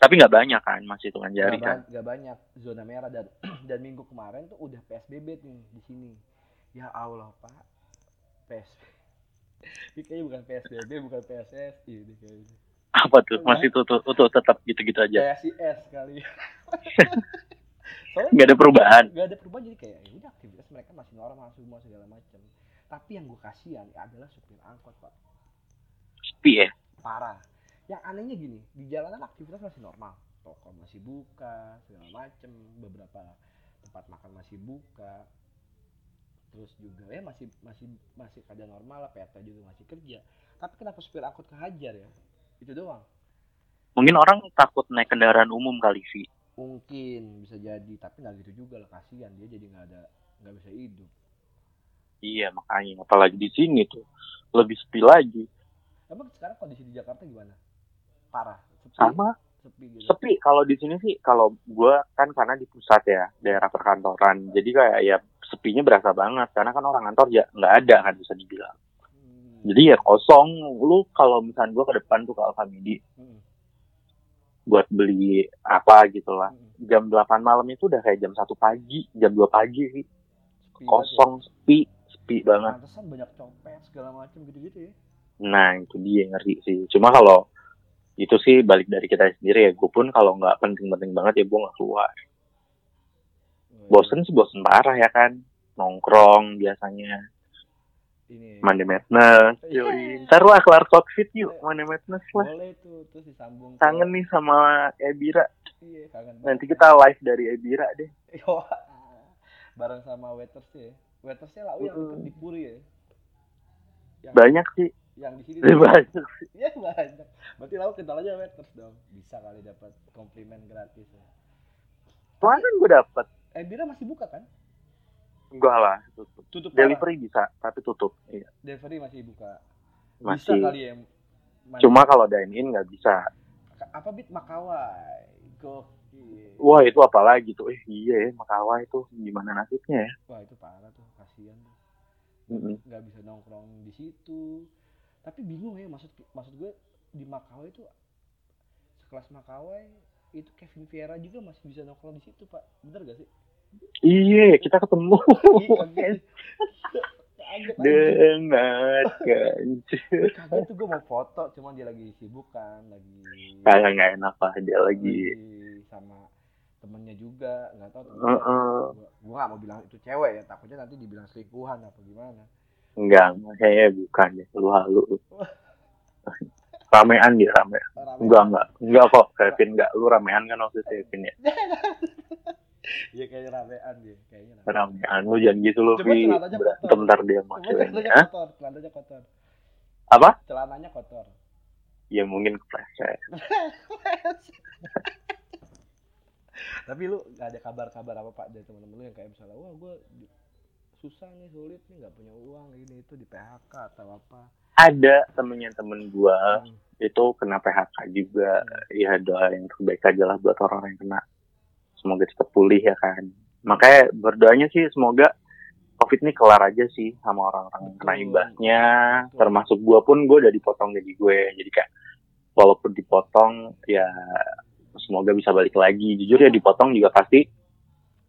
tapi nggak banyak kan masih hitungan jari nggak, kan? nggak banyak zona merah. Dan dan minggu kemarin tuh udah PSBB nih di sini. Ya Allah pak. PSBB ini kayaknya bukan PSBB bukan PSSI ini kayaknya. Apa tuh? Masih tutup tutup tetap gitu-gitu aja? PSIS kali. Soalnya nggak ada perubahan? nggak ada perubahan jadi kayak ya udah aktivitas mereka masih normal semua segala macam tapi yang gue kasihan adalah supir angkot pak. Sepi ya? Parah yang anehnya gini di jalanan aktivitas masih normal. Toko masih buka segala macem. Beberapa tempat makan masih buka. Terus juga ya masih masih masih keadaan normal lah. PT juga masih kerja. Tapi kenapa supir angkot kehajar ya? Itu doang. Mungkin orang takut naik kendaraan umum kali sih mungkin bisa jadi. Tapi nggak gitu juga lah kasihan. Dia jadi nggak ada nggak bisa hidup. Iya makanya. Apalagi di sini tuh. Lebih sepi lagi. Emang sekarang kondisi di Jakarta gimana parah. Sepi. Sama. Sepi gitu. Sepi. Kalau di sini sih kalau gua kan karena di pusat ya daerah perkantoran. Jadi kayak ya sepinya berasa banget. Karena kan orang kantor ya nggak ada kan bisa dibilang. Hmm. jadi ya kosong. Lu kalau misalnya gua ke depan tuh ke Alfamidi Hmm. buat beli apa gitu lah. Hmm. jam 8 malam itu udah kayak jam satu pagi jam 2 pagi sih. Sepi ya. kosong sepi sepi sepi banget. Pantesan banyak copet segala macam gitu-gitu ya. Nah itu dia yang ngeri sih. Cuma kalau itu sih balik dari kita sendiri ya. Gue pun kalau nggak penting-penting banget ya gue nggak keluar. Bosen sih bosen parah ya kan. Nongkrong biasanya. Ini Monday Madness Iya. yoi. Ntar lah kelar covid yuk Monday Madness lah. Boleh tuh terus disambung ke- kangen nih sama Ebira. Iya kangen banget. nanti kita live dari Ebira deh. Yo, bareng sama waiters ya. Waitersnya lah yang Mm-mm. di Puri ya. Yang, banyak sih yang di sini banyak sih Iya banyak. Berarti lau kental aja waiters dong. Bisa kali dapat komplimen gratis ya. kemarin gue dapet Eh Bira masih buka kan? enggak lah tutup Tutup delivery bisa tapi tutup iya. Delivery masih buka. Bisa masih kali ya. Man- cuma kalau dine in nggak bisa apa bit Makawai? Gokil. wah itu apalagi tuh eh iya ya Makawa itu gimana nasibnya ya Wah itu parah tuh, kasihan tuh. Mm-mm. Nggak bisa nongkrong di situ. Tapi bingung ya maksud maksud gue di Makawai itu sekelas Makawai itu Kevin Vieira juga masih bisa nongkrong di situ pak bener gak sih? iya kita ketemu Iya, anjing. dengan kancil Gue kaget tuh gue mau foto cuman dia lagi sibuk kan lagi kayak nggak enak lah dia lagi sama temennya juga nggak tahu temennya Heeh. gue gue nggak mau bilang itu cewek ya takutnya nanti dibilang selingkuhan apa gimana enggak kayaknya bukan deh lu halu ramean dia rame Rame. enggak enggak. Enggak kok Kevin enggak. Lu ramean kan waktu itu Kevin ya? Iya kayaknya ramean dia kayaknya ramean. ramean lu jangan gitu lu Vi celananya berantem kotor. ntar dia Cuma ceweknya kotor celananya kotor. Apa? Celananya kotor. Ya mungkin kepleset. Tapi lu gak ada kabar-kabar apa pak dari teman-teman lu yang kayak misalnya wah gue susah nih sulit nih nggak punya uang ini itu di PHK atau apa. Ada temennya temen gua Hmm. itu kena PHK juga. Ya doa yang terbaik aja lah buat orang yang kena. Semoga cepat pulih ya kan. Makanya berdoanya sih semoga covid ini kelar aja sih sama orang-orang yang kena imbasnya. Betul. termasuk gua pun gue udah dipotong gaji gue. Jadi kayak walaupun dipotong ya semoga bisa balik lagi. Jujur ya dipotong juga pasti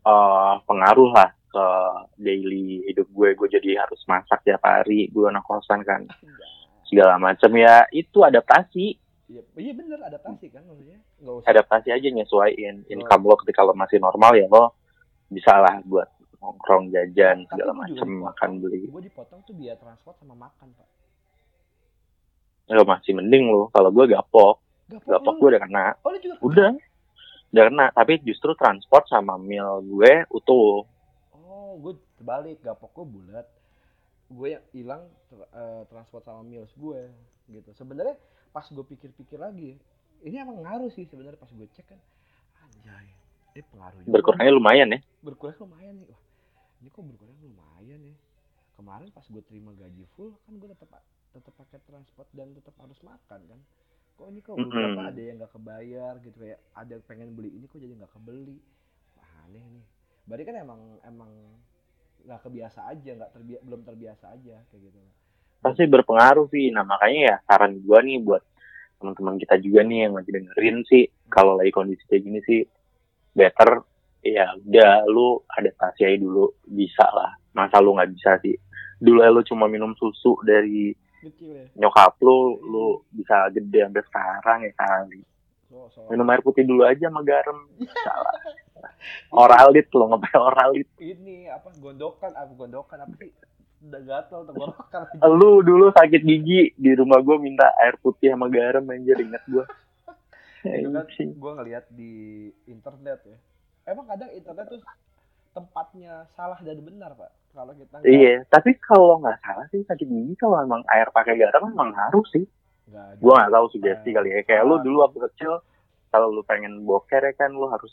eh, pengaruh lah ke daily hidup gue. Gue jadi harus masak tiap hari. Gue anak kosan kan. Segala macam ya. Itu adaptasi. Iya, iya bener adaptasi kan maksudnya. Usah. adaptasi aja nyesuaiin. Income lo ketika lo masih normal ya lo bisa lah buat nongkrong jajan Tapi segala macam makan beli. Gue dipotong tuh biaya transport sama makan pak. lo masih mending lo. Kalau gue gapok. Gak gapok gue udah kena. Oh lu juga. udah. udah kena. Tapi justru transport sama meal gue utuh Gue terbalik gapok gue bulat. Gue yang hilang tra- eh, transport sama meals gue gitu. Sebenarnya pas gue pikir-pikir lagi, ini emang ngaruh sih sebenarnya pas gue cek kan. Anjay, ini pengaruh juga. berkurangnya lumayan ya berkurang lumayan nih. Wah, ini kok berkurang lumayan ya. Kemarin pas gue terima gaji full kan gue tetap tetap pakai transport dan tetap harus makan kan. Kok ini kok beberapa Mm-mm. ada yang nggak kebayar gitu kayak ada yang pengen beli ini kok jadi nggak kebeli. Wah, aneh nih. Berarti kan emang emang nggak kebiasa aja, nggak terbi- belum terbiasa aja kayak gitu. pasti berpengaruh sih nah makanya ya saran gue nih buat teman-teman kita juga nih yang lagi dengerin sih kalau lagi kondisi kayak gini sih better ya udah lu adaptasi aja dulu bisa lah. Masa lu nggak bisa sih? Dulu lu cuma minum susu dari ya. nyokap lu lu bisa gede sampai sekarang ya kali minum air putih dulu aja sama garam salah oralit lo ngapain oralit Ini apa gondokan, apa gondokan apa sih? Udah gatel tenggorokan. lu dulu sakit gigi di rumah gue minta air putih sama garam anjir inget gue itu kan gue ngeliat di internet ya emang kadang internet tuh tempatnya salah dan benar pak kalau kita Iya, tapi kalau nggak salah sih sakit gigi kalau emang air pakai garam emang harus sih. Gua nggak tahu sugesti Eh, kali ya. Kayak lu salah. dulu waktu kecil, kalau lu pengen boker ya kan lu harus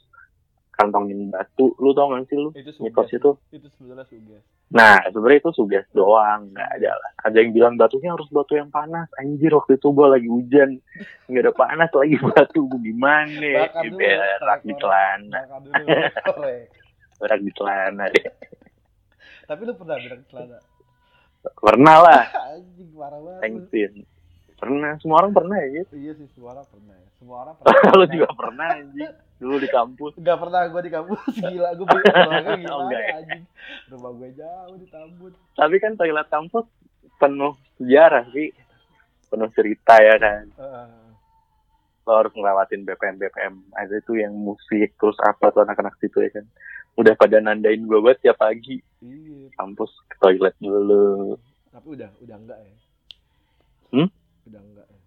kantongin batu. Lu tau gak sih lu? itu Mitos itu. itu sebenarnya suges Nah, sebenarnya itu suges doang, nggak ada lah. Ada yang bilang batunya harus batu yang panas. Anjir, waktu itu gua lagi hujan, nggak ada panas lagi batu. Gua gimana? Dulu, Berak di celana, berak di celana deh. tapi lu pernah bilang celana Pernah lah, anjing parah banget. Pernah, semua orang pernah ya gitu. Iya sih semua orang pernah ya. Semua orang pernah. Lu juga pernah anjing. Dulu di kampus. Gak pernah gue di kampus gila gue bingung rumahnya Oh, gimana enggak ya? anjing. Rumah gue jauh di Tambun. Tapi kan toilet kampus penuh sejarah sih. Penuh cerita ya kan. Heeh. Lo harus ngelewatin BPM BPM. Ada itu yang musik terus apa tuh anak-anak situ ya kan. Udah pada nandain gue buat tiap pagi Iya. kampus ke toilet dulu. Tapi udah udah enggak ya. Hmm? Udah enggak ya.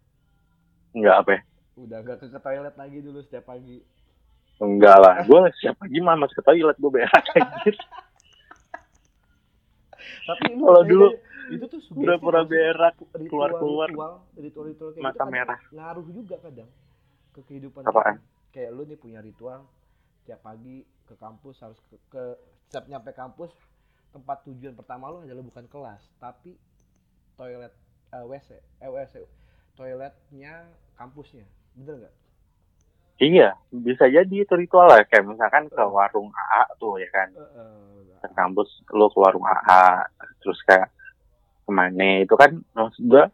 Enggak apa ya? Udah enggak ke, ke toilet lagi dulu setiap pagi. Enggak lah. Gue siap pagi mah masuk ke toilet gue berak anjir. Tapi Kalau dulu itu tuh Pura-pura berak. Ritual- keluar-keluar. ritual ritual kayak Mata gitu merah. ngaruh juga kadang ke kehidupan Apaan? kita. kayak lu nih punya ritual tiap pagi ke kampus harus ke, ke setiap nyampe kampus tempat tujuan pertama lu adalah bukan kelas tapi toilet eh, WC eh WC toiletnya kampusnya. Bener nggak? Iya, bisa jadi itu ritual lah. Kayak misalkan ke warung AA tuh ya kan. Eh, eh, Ke kampus lu ke warung AA. Terus kayak ke mana. Itu kan maksud gue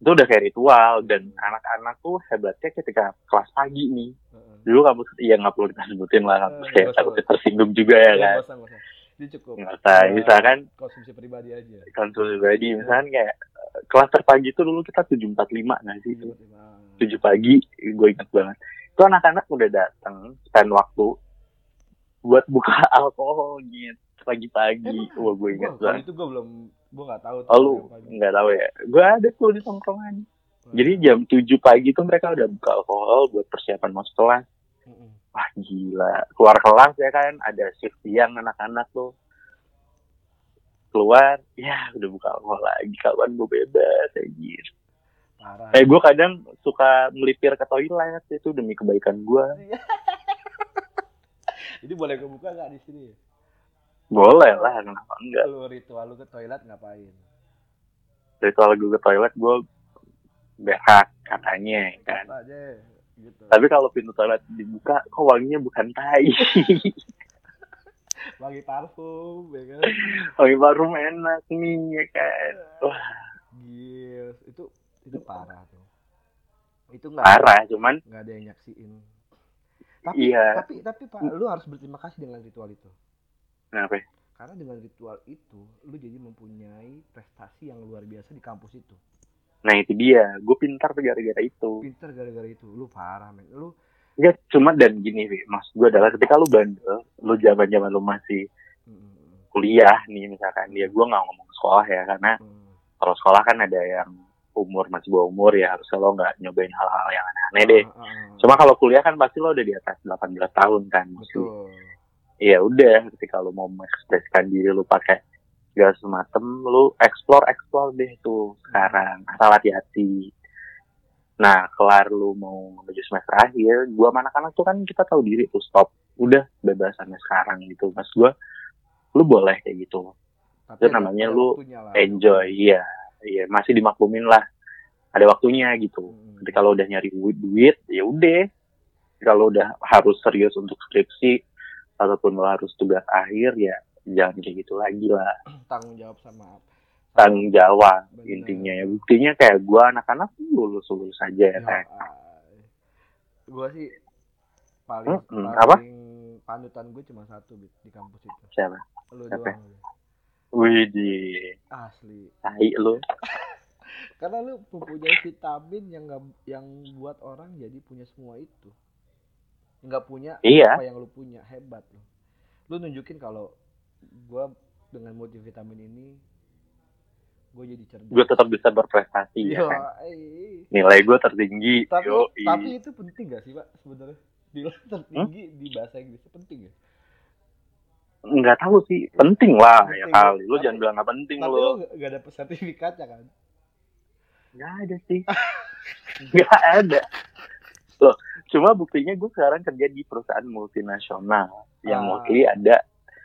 itu udah kayak ritual. Dan anak-anak tuh hebatnya ketika kelas pagi nih. Eh, eh. dulu kampus iya nggak perlu kita sebutin lah. Kampus Eh, kayak takut tersinggung juga ya Eh, kan. Ini cukup nggak usah. eh, misalkan konsumsi pribadi aja. konsumsi pribadi. Misalkan kayak eh, kelas terpagi itu dulu kita 745 nggak sih? tujuh pagi gue ingat banget. Itu anak-anak udah datang spend waktu buat buka alkohol gitu pagi-pagi. Wah gue ingat banget. itu gue belum gue nggak tahu tuh oh lu nggak tahu ya? Gue ada tuh di tongkrongan. Hmm. jadi jam 7 pagi tuh mereka udah buka alkohol buat persiapan masuk kelas. Mm-mm. wah gila. Keluar kelas ya kan ada shift siang anak-anak tuh keluar ya udah buka alkohol lagi kawan gue bebas anjir. Parah. Eh gue kadang suka melipir ke toilet itu demi kebaikan gue Ini boleh gue buka nggak di sini? boleh lah kenapa enggak? Lu ritual lu ke toilet ngapain? ritual gue ke toilet gue berak katanya ya kan? Aja gitu. tapi kalau pintu toilet dibuka kok wanginya bukan tai Wangi parfum ya kan. wangi parfum enak nih ya kan wah Gils, itu itu parah tuh. Itu nggak parah cuman nggak ada yang nyaksiin. Tapi Iya. tapi tapi Pak, lu harus berterima kasih dengan ritual itu. kenapa? Karena dengan ritual itu, lu jadi mempunyai prestasi yang luar biasa di kampus itu. nah itu dia gue pintar tuh gara-gara itu Pinter gara-gara itu, lu parah men. Lu ya cuma dan gini sih mas gue adalah ketika lu bandel lu zaman zaman lu masih mm, mm, kuliah nih misalkan ya gue nggak ngomong sekolah ya karena mm. kalau sekolah kan ada yang umur masih bawah umur ya harusnya lo nggak nyobain hal-hal yang aneh-aneh deh ah. cuma kalau kuliah kan pasti lo udah di atas 18 tahun kan Masih- betul. ya udah ketika lu mau mengekspresikan diri lu pakai segala semacam lu explore explore deh tuh sekarang asal hati-hati nah kelar lu mau menuju semester akhir gua sama anak-anak tuh kan kita tahu diri tuh stop. Udah bebasannya sekarang gitu. Mas gua lu boleh kayak gitu. Tapi Itu namanya lu enjoy. Iya iya masih dimaklumin lah. Ada waktunya gitu. Mm, ketika lo udah nyari duit, duit ya udah. Kalau udah harus serius untuk skripsi ataupun lo harus tugas akhir ya jangan kayak gitu lagi lah. Tanggung jawab sama tanggung jawab Bener. intinya ya. Buktinya kayak gua anak-anak lulus lulus aja ya Ya, ah, gua sih paling Hmm, hmm, paling panutan gue cuma satu Bit, di kampus itu. Siapa? Lu Siapa? doang. Lu. wih di asli. Tai lo karena lu mempunyai vitamin yang nggak yang buat orang jadi punya semua itu. Nggak punya Iya. apa yang lu punya. Hebat lu. Lu nunjukin kalau gua dengan multivitamin ini gue jadi cerdas. Gue tetap bisa berprestasi ya Yo, kan? Eh. nilai gue tertinggi. Tapi yo tapi itu penting gak sih pak sebenarnya? Nilai tertinggi Hmm? di bahasa Inggris penting ya nggak tahu sih. Penting lah ya Penting. kali. Lu Tapi- jangan bilang nggak penting tapi lo lu gak, gak dapet sertifikatnya kan? Nggak ada sih. Nggak ada. Loh cuma buktinya gue sekarang kerja di perusahaan multinasional. Yang Ah. mostly ada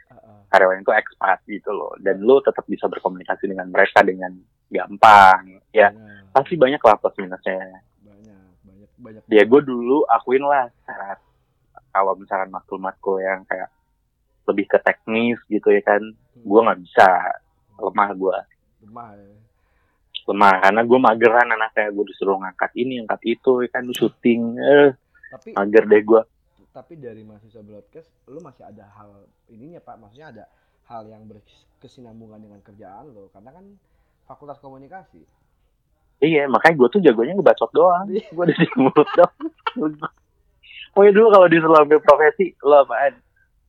Heeh. karyawan itu expat gitu loh. Dan lo tetap bisa berkomunikasi dengan mereka dengan gampang ya. Banyak, pasti banyak lah plus minusnya. Banyak banyak banyak. Ya gue dulu akuin lah secara kalau misalkan matkul-matkul yang kayak lebih ke teknis gitu ya kan gue nggak bisa. Lemah gue lemah ya. Lemah karena gue mageran anaknya. Gue disuruh ngangkat ini ngangkat itu ya kan syuting eh. Tapi mager deh gue tapi dari mahasiswa broadcast lu masih ada hal ininya pak. Maksudnya ada hal yang berkesinambungan dengan kerjaan lo. Karena kan fakultas komunikasi. Iya makanya gue tuh jagonya ngebacot doang. Iya. gue udah di mulut doang. Pokoknya dulu kalau disuruh ambil profesi lo apaan?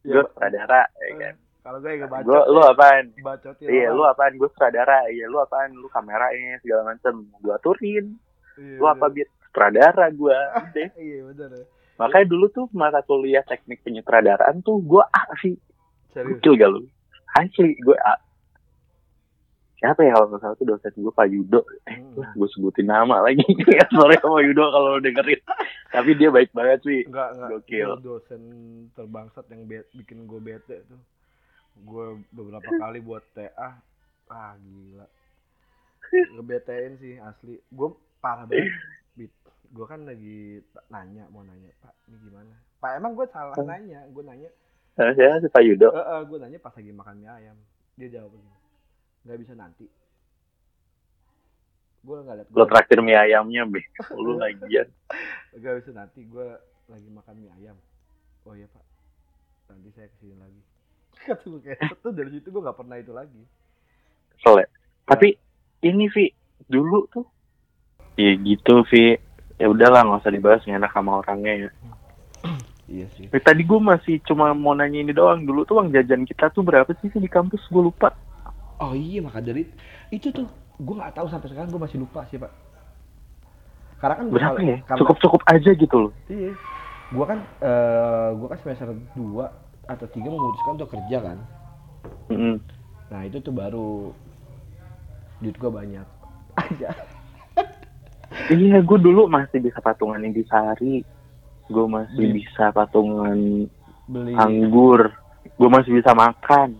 Iya, gue sutradara ya kan? Kalau gue yang gue lu apaan? Bacotin iya lu apaan? Gue sutradara. Iya lu apaan? Lu kameranya segala macem. Gue aturin. Iya, lu apa biar sutradara gue iya bener. ya makanya dulu tuh mata kuliah teknik penyutradaraan tuh gue A sih. Kecil gak lu? Asli gue A. Siapa ya kalau salah tuh dosen gue Pak Yudo. Eh Hmm. gue sebutin nama lagi. Ya sorry Pak Yudo kalau lo dengerin. Tapi dia baik banget sih. Enggak enggak Gokil. Dosen terbangsat yang be- bikin gue bete tuh. Gue beberapa kali buat TA ah gila. Ngebetein sih asli. Gue parah banget. Gue kan lagi nanya mau nanya pak ini gimana? Pak emang gue salah Hmm. nanya gue nanya Eh, saya si Pak Yudo. Eh eh, gue nanya pas lagi makan mie ayam. Dia jawab begini nggak bisa nanti. Gue nggak liat lo traktir mie ayamnya be. Lu lagian. Gak bisa nanti gue lagi makan mie ayam. Oh iya pak, nanti saya ke sini lagi. Kata gue kayak tuh dari situ gue nggak pernah itu lagi. kesel ya? Tapi ini Vi dulu tuh. Ya gitu Vi ya udahlah nggak usah dibahas nggak enak sama orangnya ya Iya sih. Eh, tadi gue masih cuma mau nanya ini doang dulu tuh uang jajan kita tuh berapa sih sih di kampus gue lupa Oh iya maka dari itu tuh gue nggak tahu sampai sekarang gue masih lupa sih pak. Karena kan berapa ya karena- cukup cukup aja gitu loh Iya. Gue kan eh gue kan semester 2 atau 3 memutuskan untuk kerja kan. Mm-mm. Nah itu tuh baru duit gue banyak aja. Iya gue dulu masih bisa patungan Intisari gue masih Di- bisa patungan Beli anggur gue masih bisa makan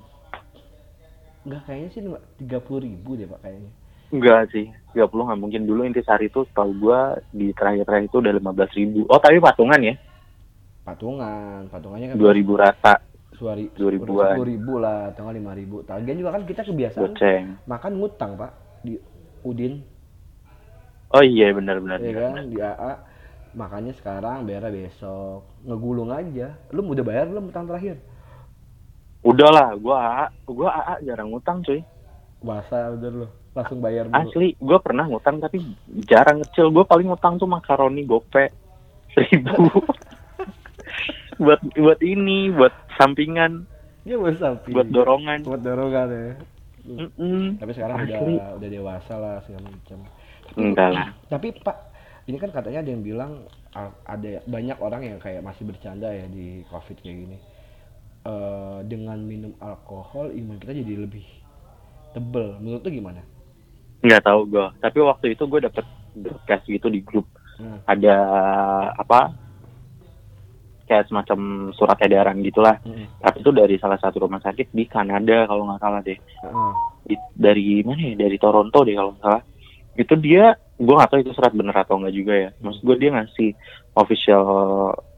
Enggak kayaknya sih tiga puluh ribu deh pak kayaknya. Enggak sih, 30 nggak mungkin dulu intisari itu setahu gua di terakhir-terakhir itu udah 15 ribu. Oh tapi patungan ya, Patungan, patungannya kan 2000 rata, suari 2000-an. sepuluh ribu lah, tanggal lima ribu. Tagihan juga kan kita kebiasaan goceng. makan ngutang pak di Udin, Oh iya benar-benar. ya kan di AA. Makanya sekarang bayar besok, ngegulung aja. Lu udah bayar belum utang terakhir? Udah lah, gua AA, gua AA jarang ngutang cuy. Puasa udah lu, langsung bayar dulu. Asli, gua pernah ngutang tapi jarang kecil. Gua paling ngutang tuh makaroni gope seribu. buat buat ini, buat sampingan, Ya buat sapi. buat dorongan. Buat dorongan ya. Mm-mm. Tapi sekarang Asli. udah udah dewasa lah segala macam. Enggak lah. Tapi Pak, ini kan katanya ada yang bilang ada banyak orang yang kayak masih bercanda ya di COVID kayak gini. Eh, dengan minum alkohol imun kita jadi lebih tebel. Menurut lu gimana? Nggak tahu gua. Tapi waktu itu gue dapet broadcast gitu di grup. Hmm. ada apa kayak semacam surat edaran gitulah Hmm. tapi itu dari salah satu rumah sakit di Kanada kalau nggak salah deh. Di- dari mana ya dari Toronto deh kalau nggak salah itu dia gue nggak tahu itu surat bener atau enggak juga ya maksud gue dia ngasih official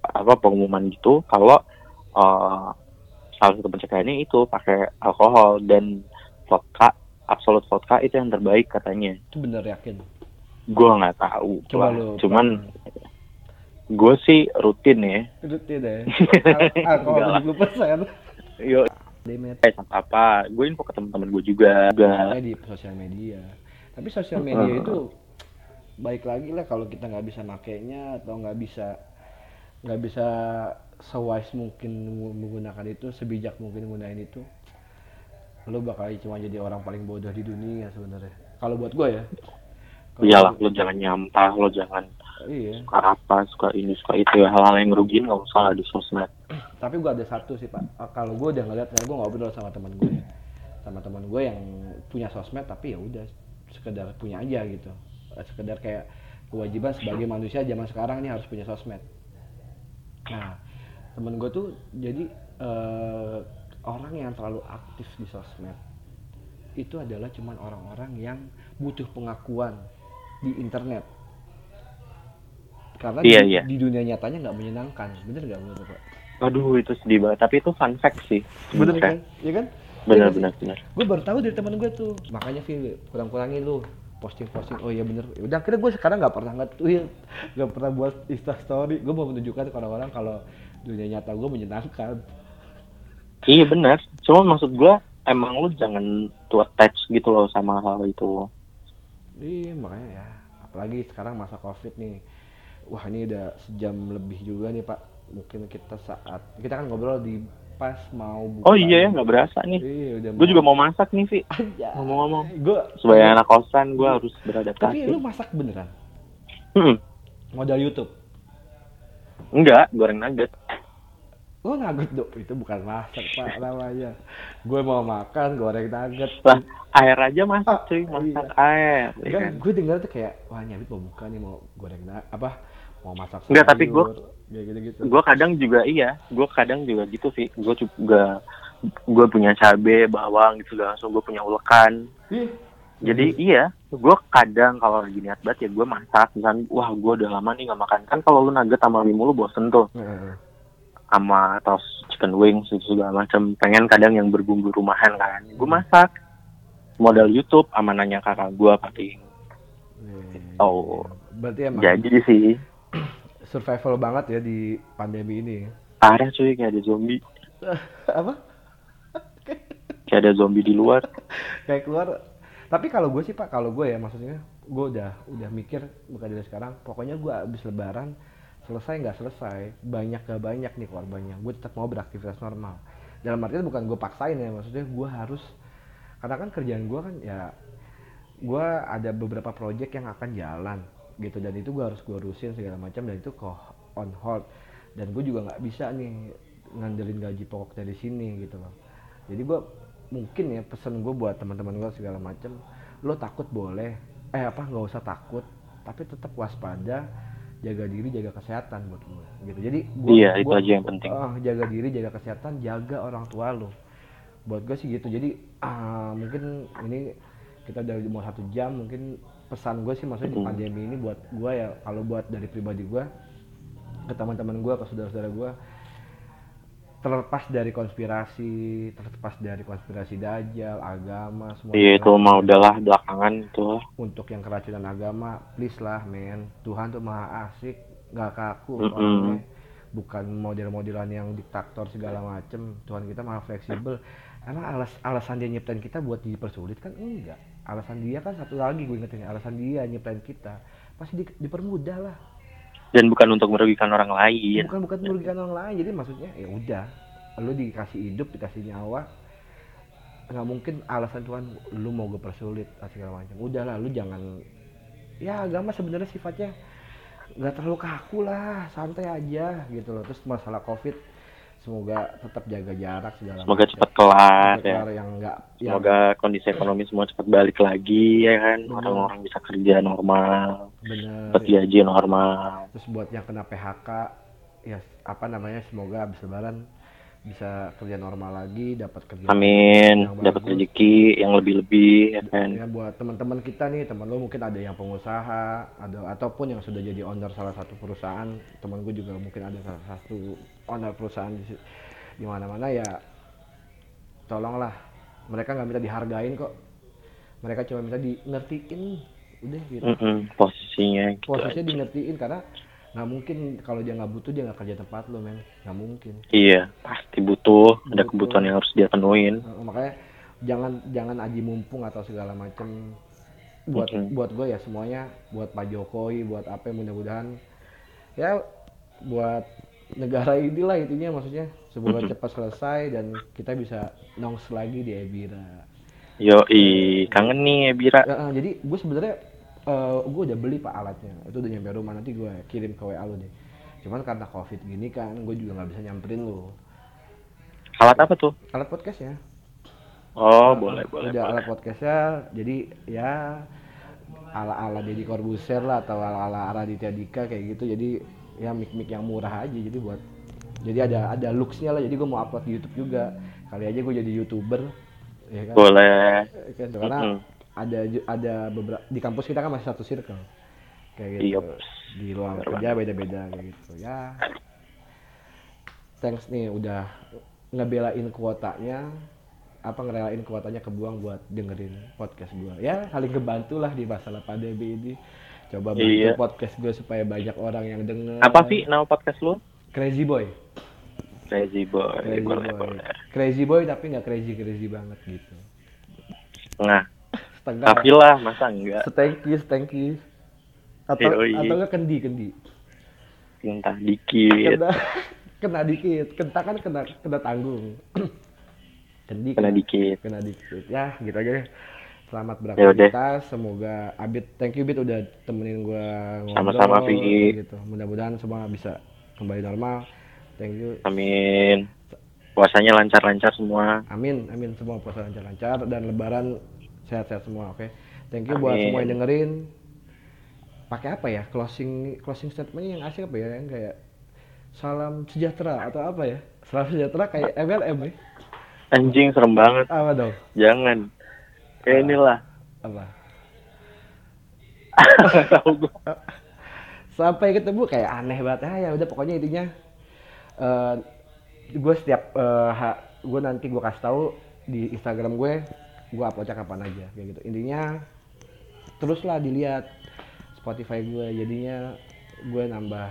apa pengumuman gitu kalau eh, salah satu pencegahannya itu pakai alkohol dan vodka absolut vodka itu yang terbaik katanya Itu bener yakin. gue nggak tahu Coba lah. lu. cuman gue sih rutin ya rutin deh. Enggak Alkohol lah. 70 persen. Yo, eh apa? Gue info ke teman-teman gue juga. Juga. Di sosial media. Tapi sosial media itu baik lagi lah kalau kita nggak bisa makainya atau nggak bisa nggak bisa sewise mungkin menggunakan itu sebijak mungkin menggunakan itu lo bakal cuma jadi orang paling bodoh di dunia sebenarnya kalau buat gue ya Iyalah, lo jangan nyampah, lo jangan iya suka apa, suka ini, suka itu ya. Hal-hal yang ngerugiin nggak usah di sosmed. tapi gue ada satu sih pak Ah, kalau gue udah ngeliat gue ngobrol sama teman gue ya. sama teman gue yang punya sosmed tapi ya udah sekedar punya aja gitu sekedar kayak kewajiban sebagai manusia zaman sekarang ini harus punya sosmed nah temen gue tuh jadi eh, orang yang terlalu aktif di sosmed itu adalah cuman orang-orang yang butuh pengakuan di internet karena Iya, di, iya. di dunia nyatanya nggak menyenangkan bener nggak menurut pak Aduh, itu sedih banget. Tapi itu fun fact sih. bener sebenarnya. kan iya kan Bener, bener, bener. gue baru tahu dari teman gue tuh. Makanya sih kurang-kurangin lu posting posting oh iya bener. Udah akhirnya gue sekarang nggak pernah nge-tweet nggak pernah buat insta story gue mau menunjukkan ke orang-orang kalau dunia nyata gue menyenangkan. Iya benar. Cuma maksud gua emang lu jangan tuh attach gitu loh sama hal itu. iya makanya ya. Apalagi sekarang masa covid nih. Wah ini udah sejam lebih juga nih pak. Mungkin kita saat kita kan ngobrol di pas mau buka Oh iya ya nggak berasa nih. iya udah Gue juga mau masak nih Vi. Anjay. Ngomong-ngomong. gue Sebagai anak kosan gue harus tapi beradaptasi. lu masak beneran Hmm. modal YouTube Enggak, goreng nugget. Oh nugget dong, itu bukan masak pak namanya. Gue mau makan goreng nugget. Lah, air aja masak Ah, cuy, masak iya. air. ya kan, gue dengar tuh kayak wah nyabit mau buka nih mau goreng apa mau masak Enggak, tapi kayak gitu gitu. Gue kadang juga iya, gue kadang juga gitu Vi. Gue juga gue punya cabe, bawang gitu langsung gue punya ulekan. Jadi iya, gue kadang kalau lagi niat banget ya gue masak. Misalnya, wah gue udah lama nih nggak makan. Kan kalau lu nugget sama mie mulu bosen tuh. Sama tos chicken wings itu segala macam. Pengen kadang yang berbumbu rumahan kan. Gue masak. Modal YouTube sama nanya kakak gue paling. Oh. Berarti emang Jadi sih, survival banget ya di pandemi ini. parah cuy kayak ada zombie. apa? Kayak ada zombie di luar. Kayak keluar. Tapi kalau gue sih pak, kalau gue ya maksudnya gue udah udah mikir bukan dari sekarang. Pokoknya gue abis lebaran selesai nggak selesai, banyak gak banyak nih korbannya. Gue tetap mau beraktivitas normal. Dalam artian bukan gue paksain ya, maksudnya gue harus karena kan kerjaan gue kan ya gue ada beberapa project yang akan jalan gitu. Dan itu gue harus gue urusin segala macam dan itu kok on hold. Dan gue juga nggak bisa nih ngandelin gaji pokok dari sini gitu loh. Jadi gue mungkin ya pesan gue buat teman-teman gue segala macam lo takut boleh eh apa nggak usah takut tapi tetap waspada jaga diri jaga kesehatan buat gue gitu. Jadi gua, Iya, itu gua- aja yang penting. ah, jaga diri jaga kesehatan jaga orang tua lo. Buat gue sih gitu. Jadi ah, mungkin ini kita udah mau satu jam mungkin pesan gue sih maksudnya di Hmm. pandemi ini buat gue ya kalau buat dari pribadi gue ke teman-teman gue ke saudara-saudara gue terlepas dari konspirasi terlepas dari konspirasi dajjal agama semua Iya itu mah udahlah belakangan itu. Lah. untuk yang keracunan agama please lah men. Tuhan tuh maha asik nggak kaku Mm-mm. orangnya. Bukan model-modelan yang diktator segala macem. Tuhan kita maha fleksibel. Emang alas alasan dia nyiptain kita buat dipersulit kan? Enggak alasan dia kan satu lagi gue ingetin alasan dia nyiptain kita. Pasti di- dipermudah lah. Dan bukan untuk merugikan orang lain. bukan bukan merugikan orang lain. Jadi maksudnya ya udah. Lu dikasih hidup dikasih nyawa. Nggak mungkin alasan Tuhan lu mau gue persulit segala macam. Udahlah lu jangan. Ya agama sebenarnya sifatnya nggak terlalu kaku lah. Santai aja gitu loh. Terus masalah covid semoga tetap jaga jarak segala Semoga macam. cepat kelar ya. kelar yang nggak yang Semoga kondisi ekonomi semua cepat balik lagi ya kan. Orang-orang bisa kerja normal, bener dapat gaji normal. terus buat yang kena PHK ya apa namanya semoga habis lebaran bisa kerja normal lagi dapat kerja Amin, dapat rezeki yang lebih-lebih ya kan. ya buat teman-teman kita nih teman lo mungkin ada yang pengusaha ada ataupun yang sudah jadi owner salah satu perusahaan. Teman gue juga mungkin ada salah satu owner perusahaan di, di mana-mana ya tolonglah. Mereka nggak minta dihargain kok. Mereka cuma minta di ngertiin udah gitu. Mm-mm, posisinya gitu posisinya aja. di ngertiin karena nggak mungkin kalau dia nggak butuh dia nggak kerja tempat lo men nggak mungkin Iya, pasti butuh. Ada Butuh. kebutuhan yang harus dia penuhin. Nah, makanya jangan jangan aji mumpung atau segala macem buat Mhm. buat gue ya semuanya buat Pak Jokowi buat apa mudah-mudahan ya buat negara inilah intinya maksudnya semoga Mhm. cepat selesai dan kita bisa nongs lagi di Ebira Yo, kangen nih ya Bira. Ya, eh, jadi gue sebenarnya eh, gue udah beli pak alatnya itu udah nyampe rumah nanti gue kirim ke WA lu deh cuman karena covid gini kan gue juga nggak bisa nyamperin lu Alat apa tuh? alat podcast ya Oh, Nah, boleh, boleh, udah boleh. alat podcastnya jadi ya ala ala Deddy Corbuzier lah atau ala ala Raditya Dika kayak gitu jadi ya mic mic yang murah aja jadi buat jadi ada ada looksnya lah jadi gue mau upload di YouTube juga kali aja gue jadi youtuber ya kan Boleh. Kan? karena. Ada ada beberapa di kampus kita kan masih satu circle kayak gitu Yups. di ruang Bener kerja beda-beda kayak gitu ya thanks nih udah ngebelain kuotanya apa ngerelain kuotanya kebuang buat dengerin podcast gue ya saling kebantu lah di masalah pandemi ini coba bantu Iya. podcast gue supaya banyak orang yang denger Apa sih nama podcast lu? crazy boy Crazy Boy. crazy boy boleh. crazy boy tapi nggak crazy crazy banget gitu Setengah. Setengah Tapi lah, masa enggak? setengki setengki atau Yoi. atau nggak kendi kendi. Entah dikit. kena kena dikit. Kenta kan kena kena tanggung. Kendi Kena dikit. kena dikit. Ya gitu aja deh. Selamat beraktivitas. Semoga Abid thank you Bit udah temenin gua ngobrol Sama-sama, Vi. gitu. Mudah-mudahan semua bisa kembali normal. Thank you. Amin. Puasanya lancar-lancar semua. amin amin. Semua puasa lancar-lancar. Dan lebaran sehat-sehat semua oke? Thank you buat Amin. semua yang dengerin. Pakai apa ya? Closing closing statementnya yang asik apa ya? Yang kayak salam sejahtera atau apa ya? Salam sejahtera kayak MLM nih Anjing serem banget. apa dong? Jangan. Kayak inilah. apa? Tahu gua. sampai ketemu kayak aneh banget. Ah ya udah pokoknya intinya eh gue setiap gue nanti gue kasih tahu di Instagram gue gue uploadnya kapan aja kayak gitu. Intinya teruslah dilihat Spotify gue jadinya gue nambah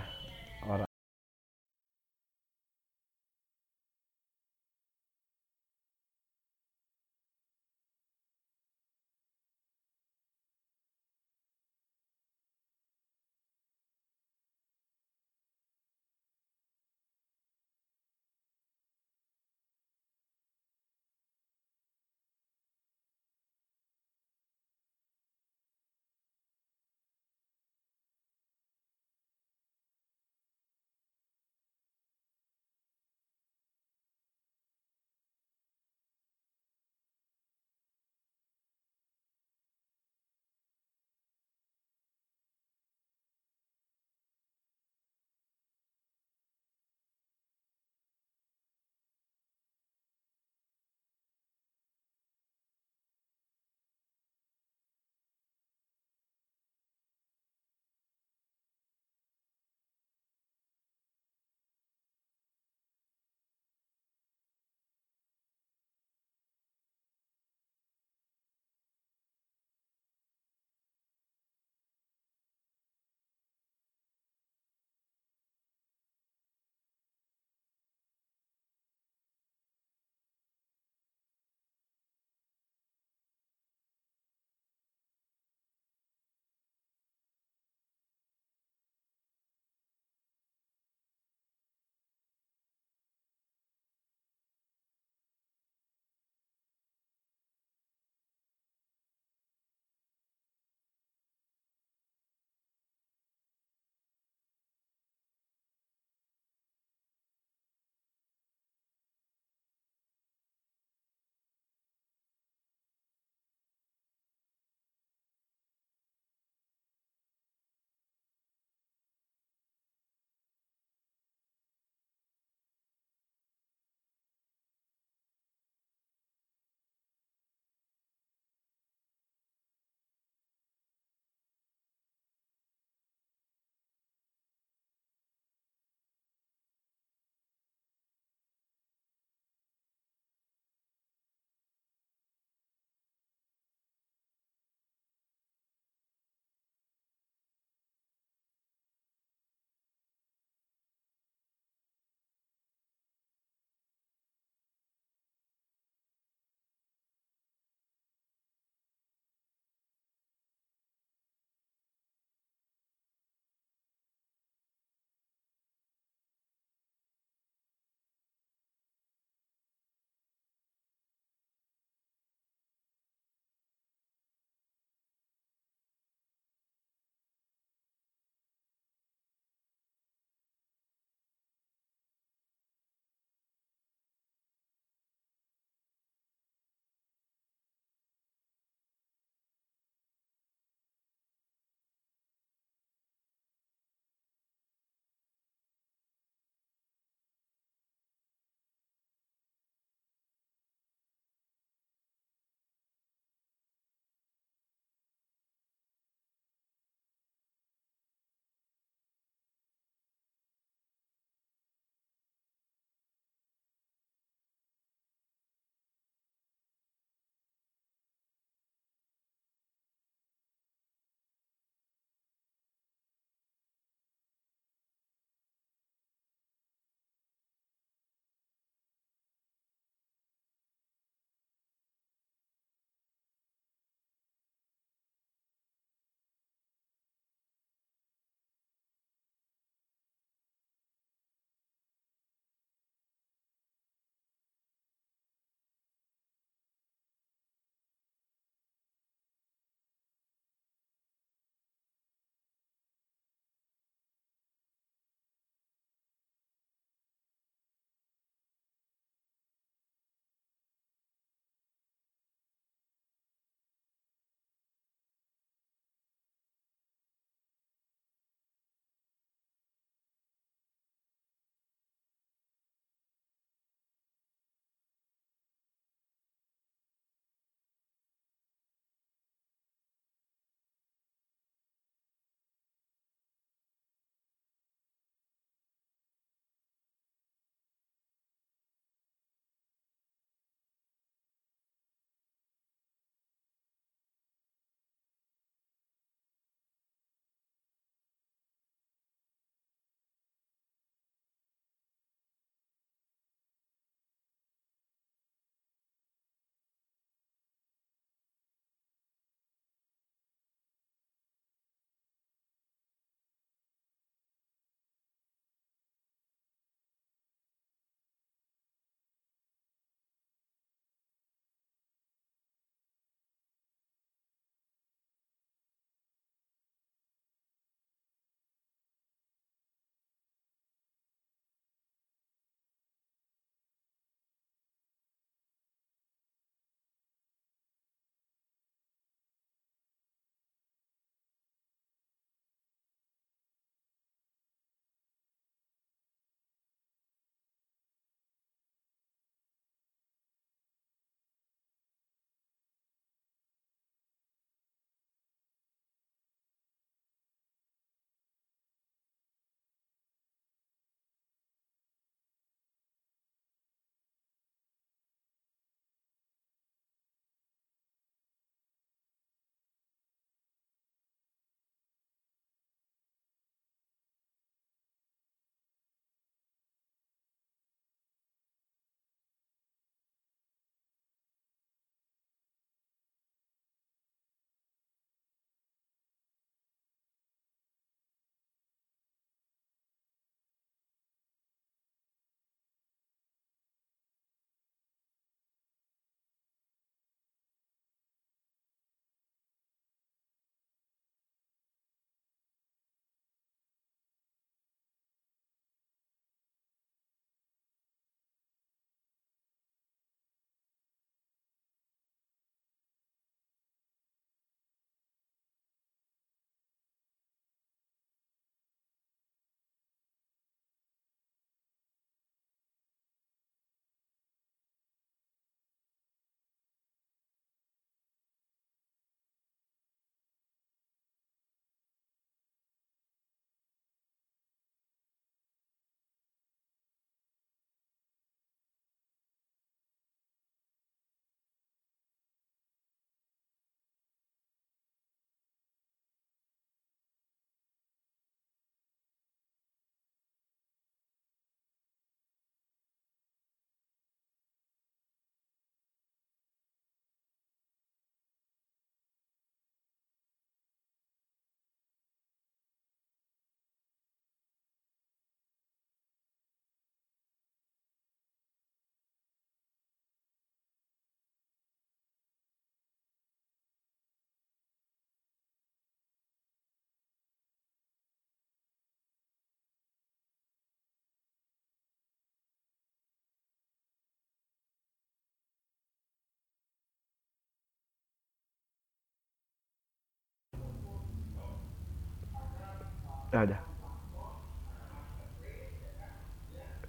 Ada.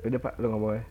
Udah pak, lu ngomong ya.